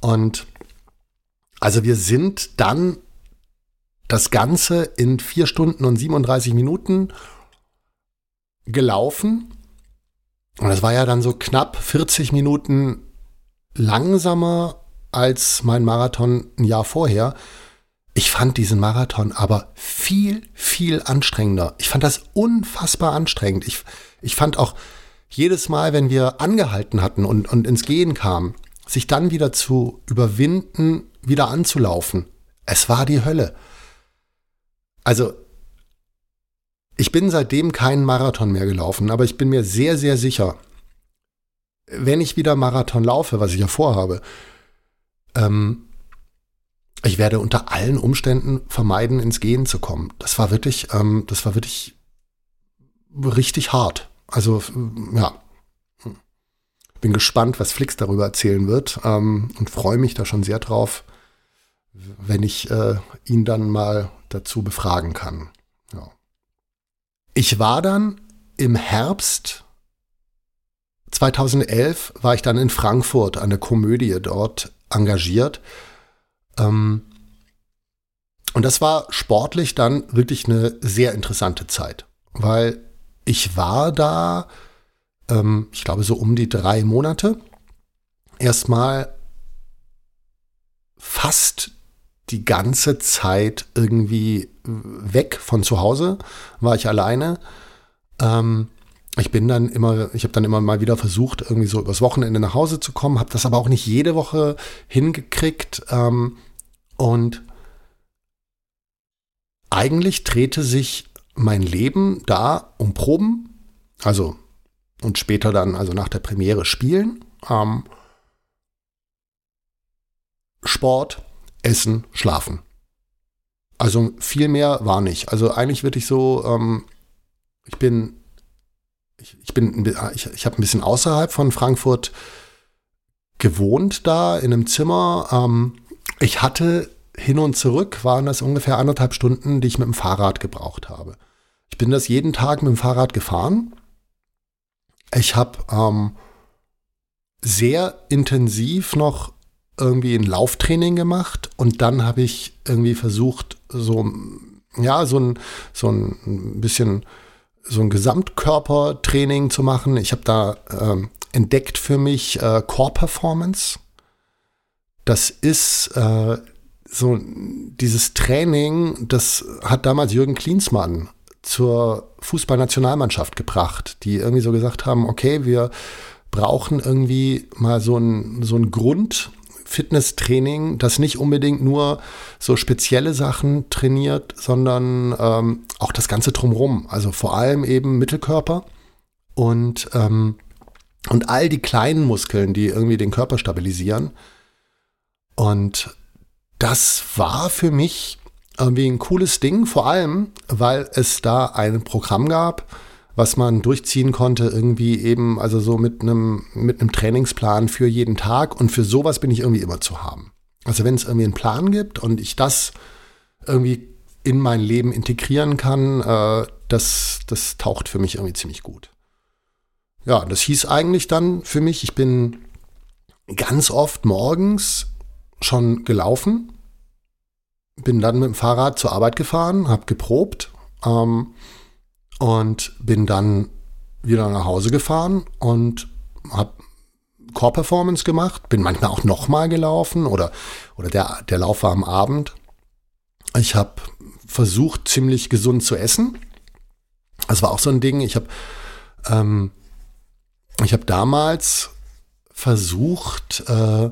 Und also wir sind dann das Ganze in vier Stunden und 37 Minuten gelaufen. Und das war ja dann so knapp 40 Minuten langsamer als mein Marathon ein Jahr vorher. Ich fand diesen Marathon aber viel, viel anstrengender. Ich fand das unfassbar anstrengend. Ich, ich fand auch jedes Mal, wenn wir angehalten hatten und, und ins Gehen kamen, sich dann wieder zu überwinden, wieder anzulaufen. Es war die Hölle. Also, ich bin seitdem keinen Marathon mehr gelaufen, aber ich bin mir sehr, sehr sicher, wenn ich wieder Marathon laufe, was ich ja vorhabe, ähm, ich werde unter allen Umständen vermeiden, ins Gehen zu kommen. Das war wirklich, ähm, das war wirklich richtig hart. Also ja, bin gespannt, was Flix darüber erzählen wird ähm, und freue mich da schon sehr drauf, wenn ich äh, ihn dann mal dazu befragen kann. Ja. Ich war dann im Herbst 2011 war ich dann in Frankfurt an der Komödie dort engagiert. Ähm, und das war sportlich dann wirklich eine sehr interessante Zeit, weil ich war da ähm, ich glaube, so um die drei Monate. Erstmal fast die ganze Zeit irgendwie weg von zu Hause, war ich alleine. Ähm, ich bin dann immer, ich habe dann immer mal wieder versucht, irgendwie so übers Wochenende nach Hause zu kommen, habe das aber auch nicht jede Woche hingekriegt. Ähm, und eigentlich drehte sich mein Leben da um Proben, also und später dann, also nach der Premiere, spielen. Ähm, Sport, Essen, Schlafen. Also viel mehr war nicht. Also eigentlich würde ich so, ähm, ich bin, ich, ich bin, ich, ich habe ein bisschen außerhalb von Frankfurt gewohnt da in einem Zimmer. Ähm, ich hatte hin und zurück waren das ungefähr anderthalb Stunden, die ich mit dem Fahrrad gebraucht habe. Ich bin das jeden Tag mit dem Fahrrad gefahren ich habe ähm, sehr intensiv noch irgendwie ein Lauftraining gemacht und dann habe ich irgendwie versucht, so, ja, so ein, so ein bisschen so ein Gesamtkörpertraining zu machen. Ich habe da ähm, entdeckt für mich äh, Core Performance. Das ist äh, so dieses Training, das hat damals Jürgen Klinsmann zur Fußballnationalmannschaft gebracht, die irgendwie so gesagt haben, okay, wir brauchen irgendwie mal so ein, so ein Grund, Fitnesstraining, das nicht unbedingt nur so spezielle Sachen trainiert, sondern ähm, auch das Ganze drumherum. Also vor allem eben Mittelkörper und, ähm, und all die kleinen Muskeln, die irgendwie den Körper stabilisieren. Und das war für mich irgendwie ein cooles Ding, vor allem, weil es da ein Programm gab, was man durchziehen konnte, irgendwie eben, also so mit einem, mit einem Trainingsplan für jeden Tag. Und für sowas bin ich irgendwie immer zu haben. Also wenn es irgendwie einen Plan gibt und ich das irgendwie in mein Leben integrieren kann, äh, das, das taucht für mich irgendwie ziemlich gut. Ja, das hieß eigentlich dann für mich, ich bin ganz oft morgens schon gelaufen bin dann mit dem Fahrrad zur Arbeit gefahren, habe geprobt ähm, und bin dann wieder nach Hause gefahren und habe Core Performance gemacht, bin manchmal auch nochmal gelaufen oder, oder der, der Lauf war am Abend. Ich habe versucht, ziemlich gesund zu essen. Das war auch so ein Ding. Ich habe ähm, ich habe damals versucht, äh,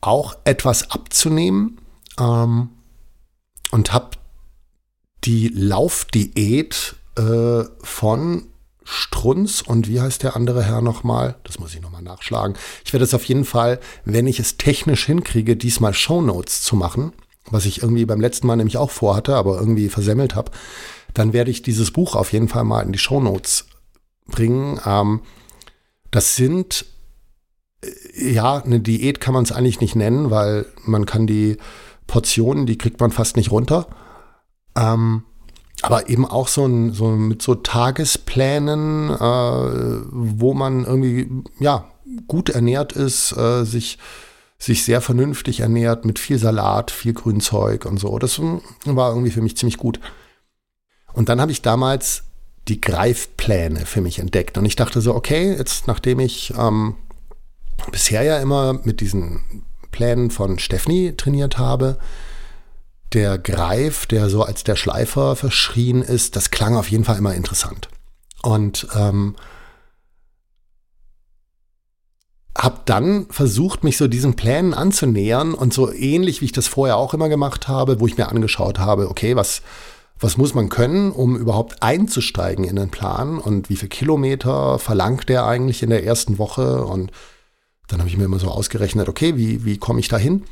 auch etwas abzunehmen ähm, und habe die Laufdiät äh, von Strunz und wie heißt der andere Herr nochmal? Das muss ich nochmal nachschlagen. Ich werde es auf jeden Fall, wenn ich es technisch hinkriege, diesmal Shownotes zu machen, was ich irgendwie beim letzten Mal nämlich auch vorhatte, aber irgendwie versemmelt habe, dann werde ich dieses Buch auf jeden Fall mal in die Shownotes bringen. Ähm, das sind ja, eine Diät kann man es eigentlich nicht nennen, weil man kann die Portionen, die kriegt man fast nicht runter. Ähm, aber eben auch so, ein, so mit so Tagesplänen, äh, wo man irgendwie ja gut ernährt ist, äh, sich sich sehr vernünftig ernährt mit viel Salat, viel Grünzeug und so. Das war irgendwie für mich ziemlich gut. Und dann habe ich damals die Greifpläne für mich entdeckt und ich dachte so, okay, jetzt nachdem ich ähm, bisher ja immer mit diesen Plänen von Stefni trainiert habe. Der Greif, der so als der Schleifer verschrien ist, das klang auf jeden Fall immer interessant. Und ähm, habe dann versucht, mich so diesen Plänen anzunähern und so ähnlich wie ich das vorher auch immer gemacht habe, wo ich mir angeschaut habe, okay, was, was muss man können, um überhaupt einzusteigen in den Plan und wie viel Kilometer verlangt der eigentlich in der ersten Woche und dann habe ich mir immer so ausgerechnet, okay, wie, wie komme ich da hin?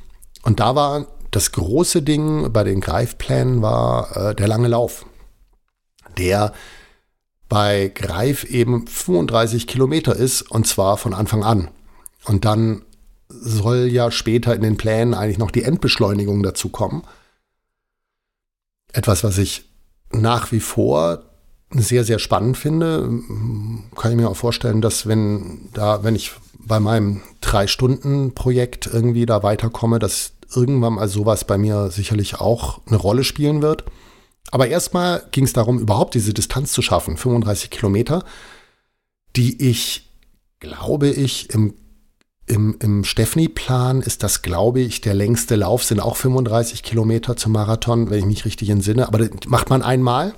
Und da war das große Ding bei den Greifplänen war äh, der lange Lauf. Der bei Greif eben 35 Kilometer ist und zwar von Anfang an. Und dann soll ja später in den Plänen eigentlich noch die Endbeschleunigung dazu kommen. Etwas, was ich nach wie vor sehr, sehr spannend finde. Kann ich mir auch vorstellen, dass wenn da, wenn ich bei meinem Drei-Stunden-Projekt irgendwie da weiterkomme, dass irgendwann mal sowas bei mir sicherlich auch eine Rolle spielen wird. Aber erstmal ging es darum, überhaupt diese Distanz zu schaffen, 35 Kilometer, die ich, glaube ich, im, im, im Steffni-Plan ist das, glaube ich, der längste Lauf, sind auch 35 Kilometer zum Marathon, wenn ich mich richtig entsinne. Aber das macht man einmal,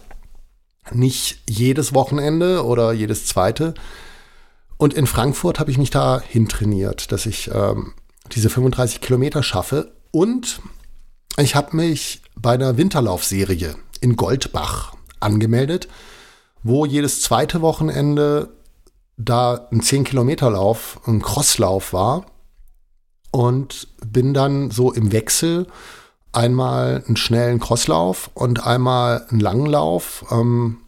nicht jedes Wochenende oder jedes zweite. Und in Frankfurt habe ich mich da hintrainiert, dass ich ähm, diese 35 Kilometer schaffe. Und ich habe mich bei einer Winterlaufserie in Goldbach angemeldet, wo jedes zweite Wochenende da ein 10-Kilometer-Lauf, ein Crosslauf war. Und bin dann so im Wechsel einmal einen schnellen Crosslauf und einmal einen langen Lauf. Ähm,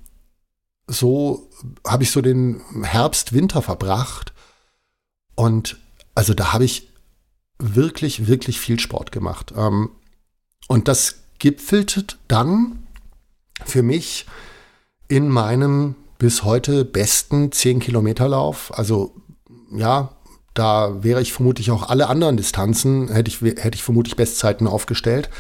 so habe ich so den Herbst, Winter verbracht. Und also da habe ich wirklich, wirklich viel Sport gemacht. Ähm, und das gipfelte dann für mich in meinem bis heute besten 10-Kilometer-Lauf. Also ja, da wäre ich vermutlich auch alle anderen Distanzen, hätte ich, hätte ich vermutlich Bestzeiten aufgestellt.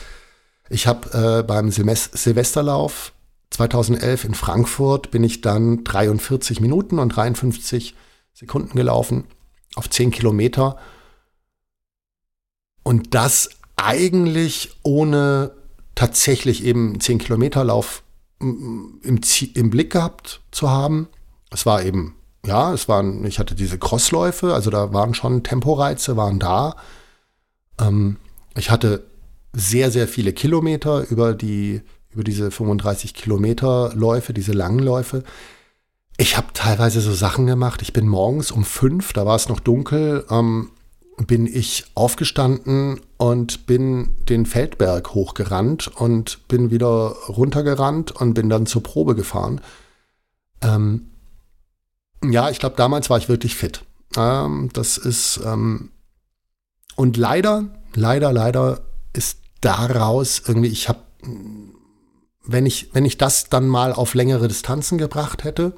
Ich habe äh, beim Silmes Silvesterlauf 2011 in Frankfurt bin ich dann 43 Minuten und 53 Sekunden gelaufen auf 10 Kilometer. Und das eigentlich ohne tatsächlich eben 10 Kilometer Lauf im, im Blick gehabt zu haben. Es war eben, ja, es waren, ich hatte diese Crossläufe, also da waren schon Temporeize, waren da. Ähm, ich hatte sehr, sehr viele Kilometer über die, über diese 35 Kilometer Läufe, diese langen Läufe. Ich habe teilweise so Sachen gemacht. Ich bin morgens um fünf, da war es noch dunkel, ähm, bin ich aufgestanden und bin den Feldberg hochgerannt und bin wieder runtergerannt und bin dann zur Probe gefahren. Ähm, ja, ich glaube, damals war ich wirklich fit. Ähm, das ist ähm, und leider, leider, leider ist daraus irgendwie, ich habe, wenn ich, wenn ich das dann mal auf längere Distanzen gebracht hätte,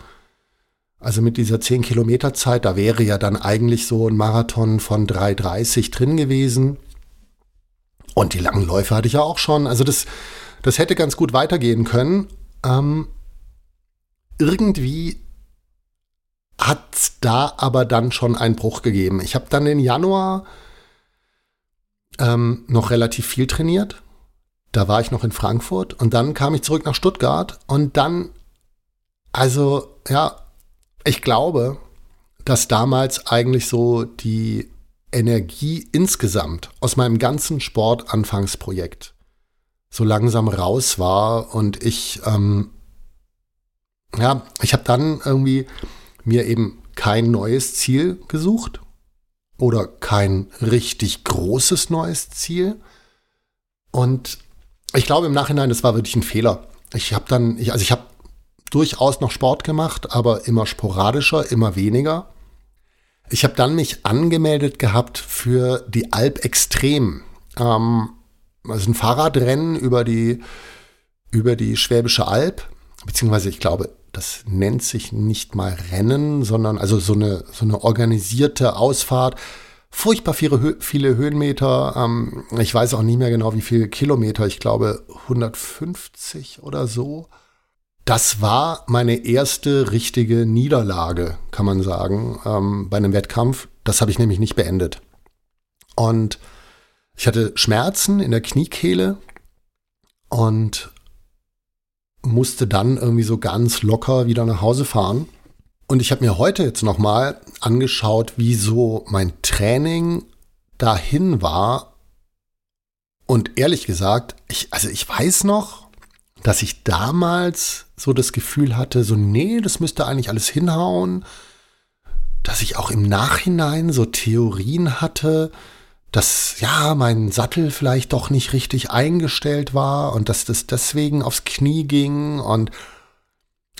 also mit dieser 10 Kilometer Zeit, da wäre ja dann eigentlich so ein Marathon von 3,30 drin gewesen. Und die langen Läufe hatte ich ja auch schon. Also das, das hätte ganz gut weitergehen können. Ähm, irgendwie hat da aber dann schon einen Bruch gegeben. Ich habe dann im Januar ähm, noch relativ viel trainiert. Da war ich noch in Frankfurt und dann kam ich zurück nach Stuttgart und dann, also ja, ich glaube, dass damals eigentlich so die Energie insgesamt aus meinem ganzen Sportanfangsprojekt so langsam raus war und ich, ähm, ja, ich habe dann irgendwie mir eben kein neues Ziel gesucht oder kein richtig großes neues Ziel. Und ich glaube im Nachhinein, das war wirklich ein Fehler. Ich habe dann, ich, also ich habe durchaus noch Sport gemacht, aber immer sporadischer, immer weniger. Ich habe dann mich angemeldet gehabt für die Alp Extrem. Ähm, also ein Fahrradrennen über die, über die Schwäbische Alb, beziehungsweise ich glaube, das nennt sich nicht mal Rennen, sondern also so eine, so eine organisierte Ausfahrt. Furchtbar viele, viele Höhenmeter. Ähm, ich weiß auch nicht mehr genau, wie viele Kilometer. Ich glaube 150 oder so. Das war meine erste richtige Niederlage, kann man sagen, ähm, bei einem Wettkampf. Das habe ich nämlich nicht beendet. Und ich hatte Schmerzen in der Kniekehle und musste dann irgendwie so ganz locker wieder nach Hause fahren. Und ich habe mir heute jetzt nochmal angeschaut, wie so mein Training dahin war. Und ehrlich gesagt, ich, also ich weiß noch, dass ich damals so das Gefühl hatte, so, nee, das müsste eigentlich alles hinhauen. Dass ich auch im Nachhinein so Theorien hatte, dass ja mein Sattel vielleicht doch nicht richtig eingestellt war und dass das deswegen aufs Knie ging und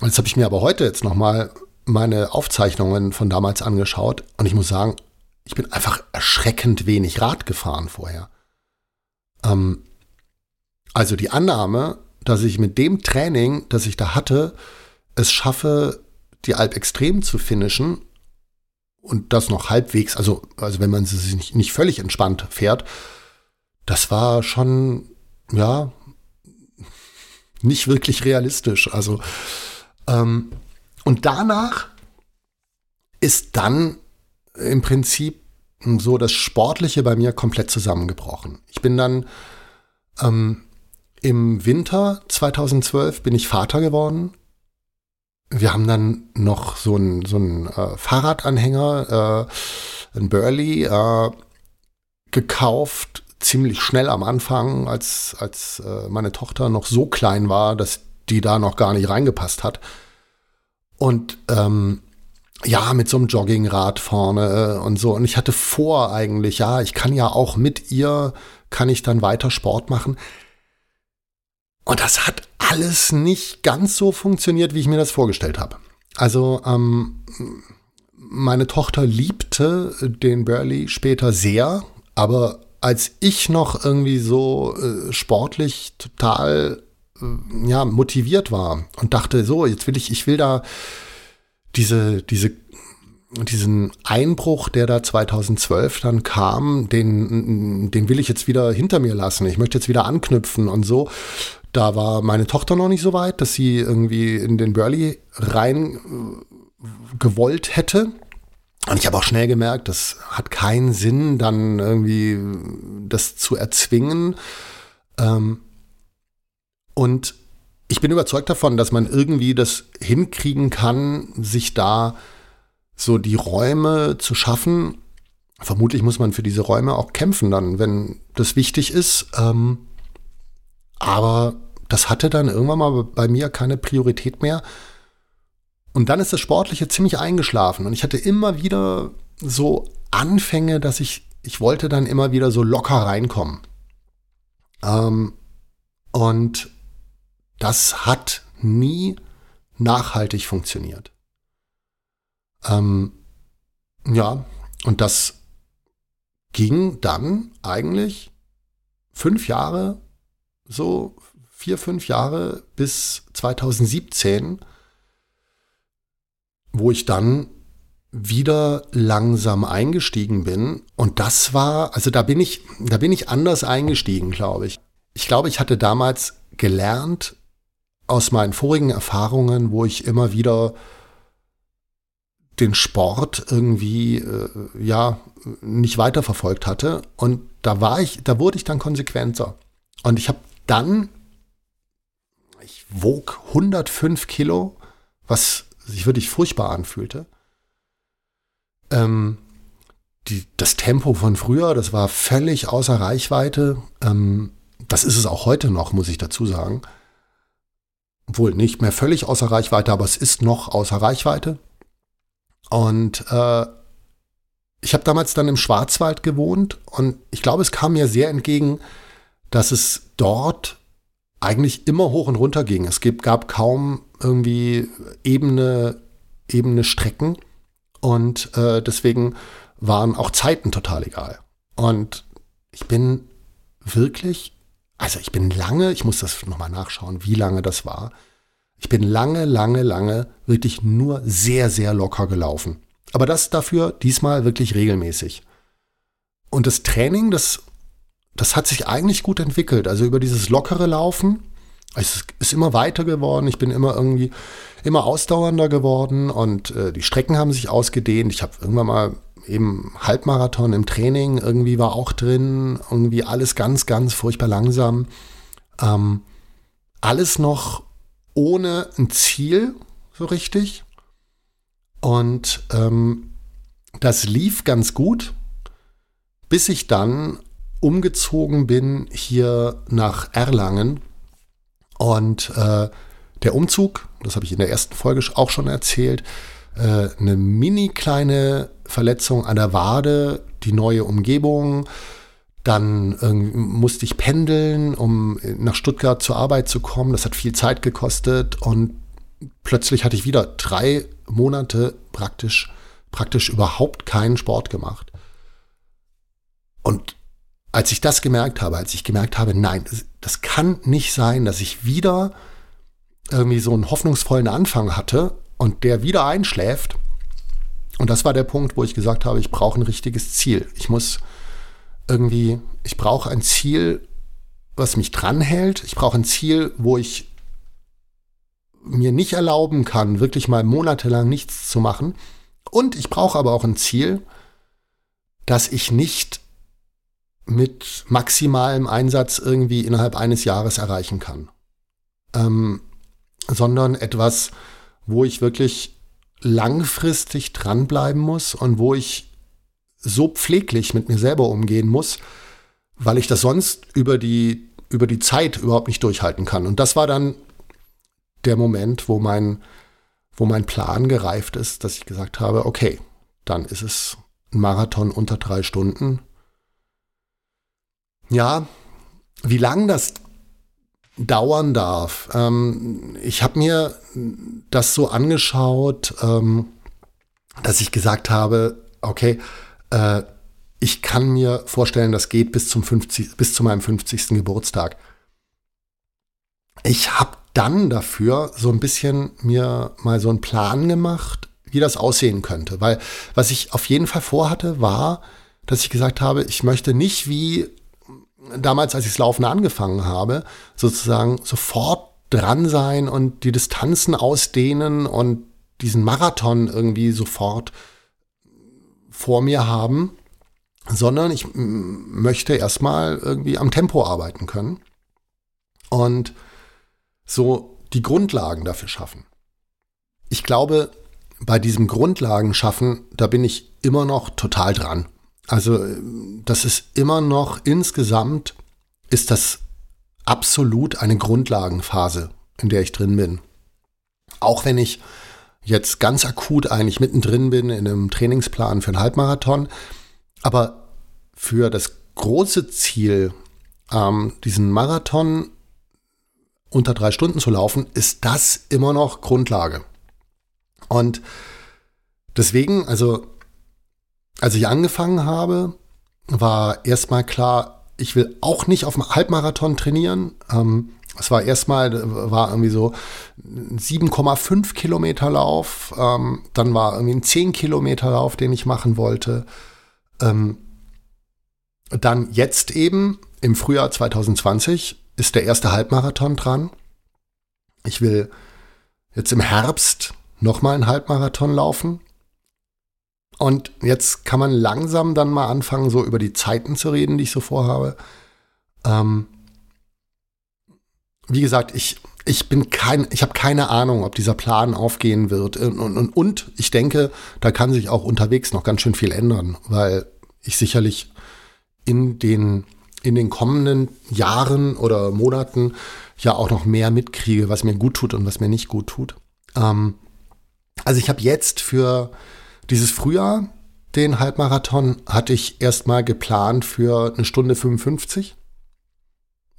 Jetzt habe ich mir aber heute jetzt nochmal meine Aufzeichnungen von damals angeschaut und ich muss sagen, ich bin einfach erschreckend wenig Rad gefahren vorher. Ähm, also die Annahme, dass ich mit dem Training, das ich da hatte, es schaffe, die Alp extrem zu finishen und das noch halbwegs, also, also wenn man sich nicht, nicht völlig entspannt fährt, das war schon, ja, nicht wirklich realistisch. Also, ähm, und danach ist dann im Prinzip so das Sportliche bei mir komplett zusammengebrochen. Ich bin dann ähm, im Winter 2012 bin ich Vater geworden. Wir haben dann noch so einen so äh, Fahrradanhänger, äh, ein Burley, äh, gekauft, ziemlich schnell am Anfang, als, als äh, meine Tochter noch so klein war, dass die da noch gar nicht reingepasst hat. Und ähm, ja, mit so einem Joggingrad vorne äh, und so. Und ich hatte vor eigentlich, ja, ich kann ja auch mit ihr, kann ich dann weiter Sport machen. Und das hat alles nicht ganz so funktioniert, wie ich mir das vorgestellt habe. Also ähm, meine Tochter liebte den Burley später sehr, aber als ich noch irgendwie so äh, sportlich total äh, ja motiviert war und dachte so jetzt will ich ich will da diese, diese, diesen Einbruch, der da 2012 dann kam, den, den will ich jetzt wieder hinter mir lassen. Ich möchte jetzt wieder anknüpfen und so. Da war meine Tochter noch nicht so weit, dass sie irgendwie in den Burley rein äh, gewollt hätte. Und ich habe auch schnell gemerkt, das hat keinen Sinn, dann irgendwie das zu erzwingen. Ähm, und ich bin überzeugt davon, dass man irgendwie das hinkriegen kann, sich da so die Räume zu schaffen. Vermutlich muss man für diese Räume auch kämpfen dann, wenn das wichtig ist. Ähm, aber das hatte dann irgendwann mal bei mir keine Priorität mehr. Und dann ist das Sportliche ziemlich eingeschlafen. Und ich hatte immer wieder so Anfänge, dass ich, ich wollte dann immer wieder so locker reinkommen. Ähm, und das hat nie nachhaltig funktioniert. Ähm, ja, und das ging dann eigentlich fünf Jahre, so vier, fünf Jahre bis 2017, wo ich dann wieder langsam eingestiegen bin. Und das war, also da bin ich, da bin ich anders eingestiegen, glaube ich. Ich glaube, ich hatte damals gelernt, aus meinen vorigen Erfahrungen, wo ich immer wieder den Sport irgendwie äh, ja nicht weiterverfolgt hatte und da war ich, da wurde ich dann konsequenter und ich habe dann, ich wog 105 Kilo, was sich wirklich furchtbar anfühlte. Ähm, die, das Tempo von früher, das war völlig außer Reichweite. Ähm, das ist es auch heute noch, muss ich dazu sagen wohl nicht mehr völlig außer Reichweite, aber es ist noch außer Reichweite. Und äh, ich habe damals dann im Schwarzwald gewohnt und ich glaube, es kam mir sehr entgegen, dass es dort eigentlich immer hoch und runter ging. Es gab kaum irgendwie ebene, ebene Strecken und äh, deswegen waren auch Zeiten total egal. Und ich bin wirklich also ich bin lange, ich muss das nochmal nachschauen, wie lange das war. Ich bin lange, lange, lange wirklich nur sehr, sehr locker gelaufen. Aber das dafür diesmal wirklich regelmäßig. Und das Training, das, das hat sich eigentlich gut entwickelt. Also über dieses lockere Laufen, es ist immer weiter geworden. Ich bin immer irgendwie immer ausdauernder geworden und äh, die Strecken haben sich ausgedehnt. Ich habe irgendwann mal eben Halbmarathon im Training irgendwie war auch drin, irgendwie alles ganz, ganz furchtbar langsam. Ähm, alles noch ohne ein Ziel, so richtig. Und ähm, das lief ganz gut, bis ich dann umgezogen bin hier nach Erlangen. Und äh, der Umzug, das habe ich in der ersten Folge auch schon erzählt, äh, eine mini kleine Verletzung an der Wade, die neue Umgebung. Dann äh, musste ich pendeln, um nach Stuttgart zur Arbeit zu kommen. Das hat viel Zeit gekostet. Und plötzlich hatte ich wieder drei Monate praktisch, praktisch überhaupt keinen Sport gemacht. Und als ich das gemerkt habe, als ich gemerkt habe, nein, das, das kann nicht sein, dass ich wieder irgendwie so einen hoffnungsvollen Anfang hatte und der wieder einschläft. Und das war der Punkt, wo ich gesagt habe, ich brauche ein richtiges Ziel. Ich muss irgendwie, ich brauche ein Ziel, was mich dranhält. Ich brauche ein Ziel, wo ich mir nicht erlauben kann, wirklich mal monatelang nichts zu machen. Und ich brauche aber auch ein Ziel, dass ich nicht mit maximalem Einsatz irgendwie innerhalb eines Jahres erreichen kann. Ähm, sondern etwas, wo ich wirklich langfristig dranbleiben muss und wo ich so pfleglich mit mir selber umgehen muss, weil ich das sonst über die, über die Zeit überhaupt nicht durchhalten kann. Und das war dann der Moment, wo mein, wo mein Plan gereift ist, dass ich gesagt habe, okay, dann ist es ein Marathon unter drei Stunden. Ja, wie lang das dauern darf. Ähm, ich habe mir das so angeschaut, ähm, dass ich gesagt habe, okay, äh, ich kann mir vorstellen, das geht bis zum 50, bis zu meinem 50. Geburtstag. Ich habe dann dafür so ein bisschen mir mal so einen Plan gemacht, wie das aussehen könnte. Weil was ich auf jeden Fall vorhatte, war, dass ich gesagt habe, ich möchte nicht wie damals, als ich das Laufen angefangen habe, sozusagen sofort dran sein und die Distanzen ausdehnen und diesen Marathon irgendwie sofort vor mir haben, sondern ich möchte erstmal irgendwie am Tempo arbeiten können und so die Grundlagen dafür schaffen. Ich glaube, bei diesem Grundlagen schaffen, da bin ich immer noch total dran. Also das ist immer noch insgesamt ist das absolut eine Grundlagenphase, in der ich drin bin. Auch wenn ich jetzt ganz akut eigentlich mittendrin bin in einem Trainingsplan für einen Halbmarathon, aber für das große Ziel, ähm, diesen Marathon unter drei Stunden zu laufen, ist das immer noch Grundlage. Und deswegen, also als ich angefangen habe, war erstmal klar, ich will auch nicht auf dem Halbmarathon trainieren. Ähm, es war erstmal, war irgendwie so 7,5 Kilometer Lauf. Ähm, dann war irgendwie ein 10 Kilometer Lauf, den ich machen wollte. Ähm, dann jetzt eben im Frühjahr 2020 ist der erste Halbmarathon dran. Ich will jetzt im Herbst nochmal einen Halbmarathon laufen. Und jetzt kann man langsam dann mal anfangen, so über die Zeiten zu reden, die ich so vorhabe. Ähm, wie gesagt, ich, ich bin kein, ich habe keine Ahnung, ob dieser Plan aufgehen wird. Und, und, und ich denke, da kann sich auch unterwegs noch ganz schön viel ändern, weil ich sicherlich in den, in den kommenden Jahren oder Monaten ja auch noch mehr mitkriege, was mir gut tut und was mir nicht gut tut. Ähm, also ich habe jetzt für dieses Frühjahr, den Halbmarathon, hatte ich erstmal geplant für eine Stunde 55.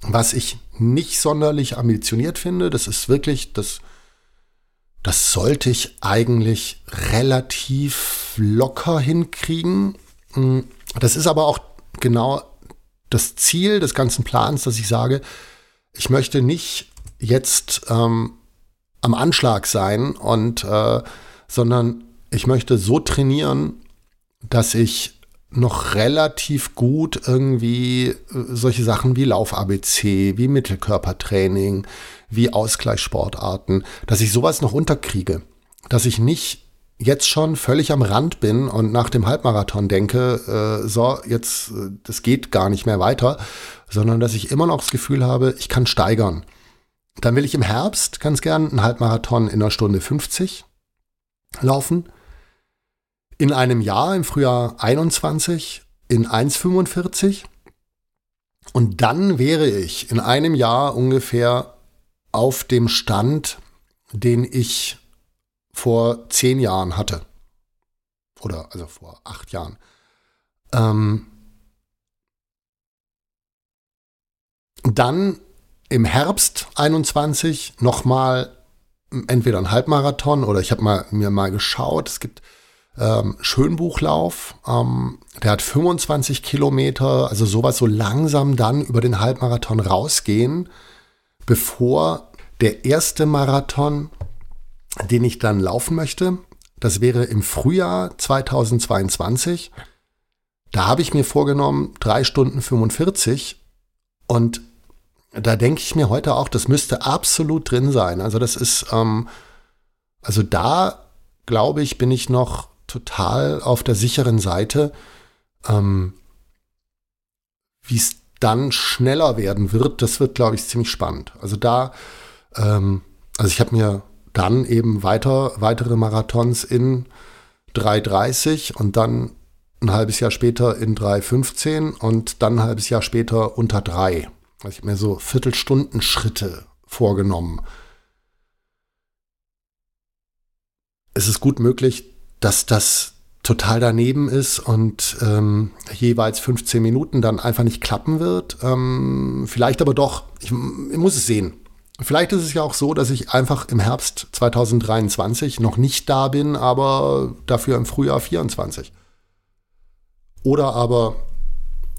Was ich nicht sonderlich ambitioniert finde, das ist wirklich, das, das sollte ich eigentlich relativ locker hinkriegen. Hm, das ist aber auch genau das Ziel des ganzen Plans, dass ich sage, ich möchte nicht jetzt ähm, am Anschlag sein und äh, sondern ich möchte so trainieren, dass ich noch relativ gut irgendwie äh, solche Sachen wie Lauf-ABC, wie Mittelkörpertraining, wie Ausgleichssportarten, dass ich sowas noch unterkriege. Dass ich nicht jetzt schon völlig am Rand bin und nach dem Halbmarathon denke, äh, so, jetzt, äh, das geht gar nicht mehr weiter, sondern dass ich immer noch das Gefühl habe, ich kann steigern. Dann will ich im Herbst ganz gern einen Halbmarathon in einer Stunde 50 laufen in einem Jahr, im Frühjahr 21, in 1,45. Und dann wäre ich in einem Jahr ungefähr auf dem Stand, den ich vor zehn Jahren hatte. Oder also vor acht Jahren. Ähm, dann im Herbst 21 nochmal entweder einen Halbmarathon oder ich habe mal, mir mal geschaut, es gibt ähm, Schönbuchlauf, ähm, der hat 25 Kilometer, also sowas so langsam dann über den Halbmarathon rausgehen, bevor der erste Marathon, den ich dann laufen möchte, das wäre im Frühjahr 2022. Da habe ich mir vorgenommen, drei Stunden 45 und da denke ich mir heute auch, das müsste absolut drin sein. Also das ist, ähm, also da glaube ich, bin ich noch total auf der sicheren Seite. Ähm, Wie es dann schneller werden wird, das wird, glaube ich, ziemlich spannend. Also da, ähm, also ich habe mir dann eben weiter, weitere Marathons in 3,30 und dann ein halbes Jahr später in 3,15 und dann ein halbes Jahr später unter 3. Also ich habe mir so Viertelstunden-Schritte vorgenommen. Es ist gut möglich, dass das total daneben ist und ähm, jeweils 15 Minuten dann einfach nicht klappen wird. Ähm, vielleicht aber doch. Ich, ich, muss es sehen. Vielleicht ist es ja auch so, dass ich einfach im Herbst 2023 noch nicht da bin, aber dafür im Frühjahr 24. Oder aber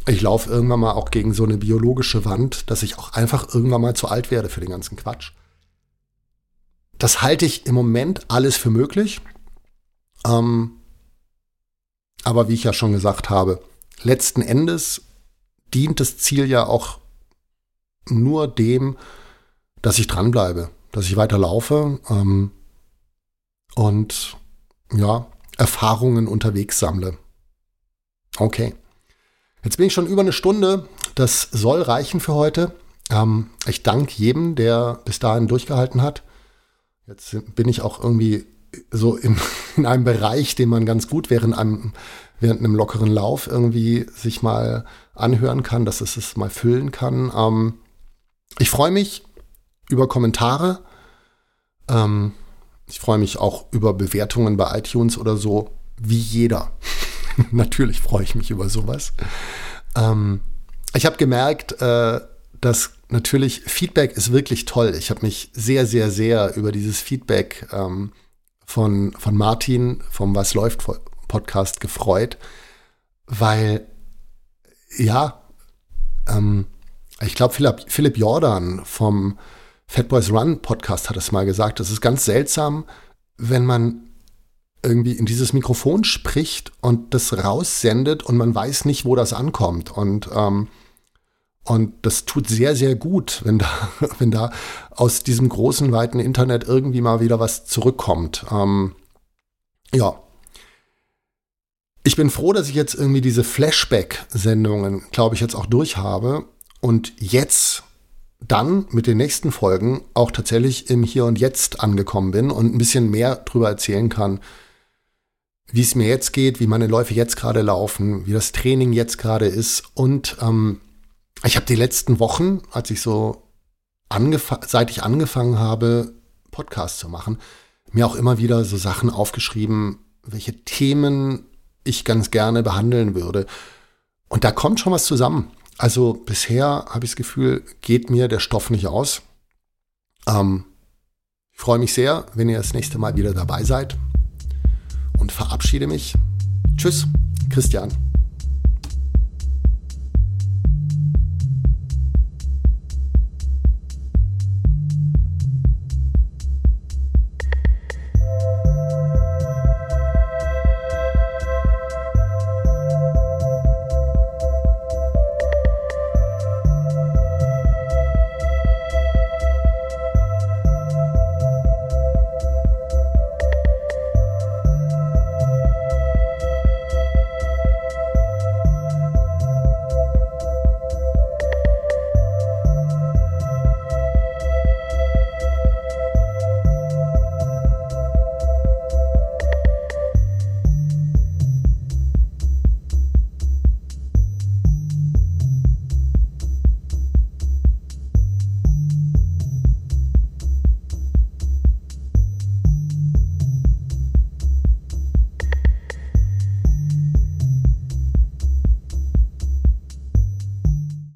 ich laufe irgendwann mal auch gegen so eine biologische Wand, dass ich auch einfach irgendwann mal zu alt werde für den ganzen Quatsch. Das halte ich im Moment alles für möglich. Ähm, aber wie ich ja schon gesagt habe, letzten Endes dient das Ziel ja auch nur dem, dass ich dranbleibe, dass ich weiter laufe ähm, und ja, Erfahrungen unterwegs sammle. Okay. Jetzt bin ich schon über eine Stunde. Das soll reichen für heute. Ähm, ich danke jedem, der bis dahin durchgehalten hat. Jetzt bin ich auch irgendwie so in, in einem Bereich, den man ganz gut während einem, während einem lockeren Lauf irgendwie sich mal anhören kann, dass es es mal füllen kann. Ähm, ich freue mich über Kommentare. Ähm, ich freue mich auch über Bewertungen bei iTunes oder so, wie jeder. Natürlich freue ich mich über sowas. Ähm, ich habe gemerkt, äh, dass natürlich Feedback ist wirklich toll. Ich habe mich sehr, sehr, sehr über dieses Feedback ähm, von, von Martin vom Was läuft Podcast gefreut, weil ja, ähm, ich glaube, Philipp, Philipp Jordan vom Fat Boys Run Podcast hat es mal gesagt. Es ist ganz seltsam, wenn man irgendwie in dieses Mikrofon spricht und das raussendet und man weiß nicht, wo das ankommt. Und ähm, und das tut sehr, sehr gut, wenn da, wenn da aus diesem großen, weiten Internet irgendwie mal wieder was zurückkommt. Ähm, ja. Ich bin froh, dass ich jetzt irgendwie diese Flashback-Sendungen, glaube ich, jetzt auch durch habe und jetzt dann mit den nächsten Folgen auch tatsächlich im Hier und Jetzt angekommen bin und ein bisschen mehr drüber erzählen kann, wie es mir jetzt geht, wie meine Läufe jetzt gerade laufen, wie das Training jetzt gerade ist und ähm, ich habe die letzten Wochen, als ich so seit ich angefangen habe, Podcasts zu machen, mir auch immer wieder so Sachen aufgeschrieben, welche Themen ich ganz gerne behandeln würde. Und da kommt schon was zusammen. Also bisher habe ich das Gefühl, geht mir der Stoff nicht aus. Ähm, ich freue mich sehr, wenn ihr das nächste Mal wieder dabei seid und verabschiede mich. Tschüss, Christian.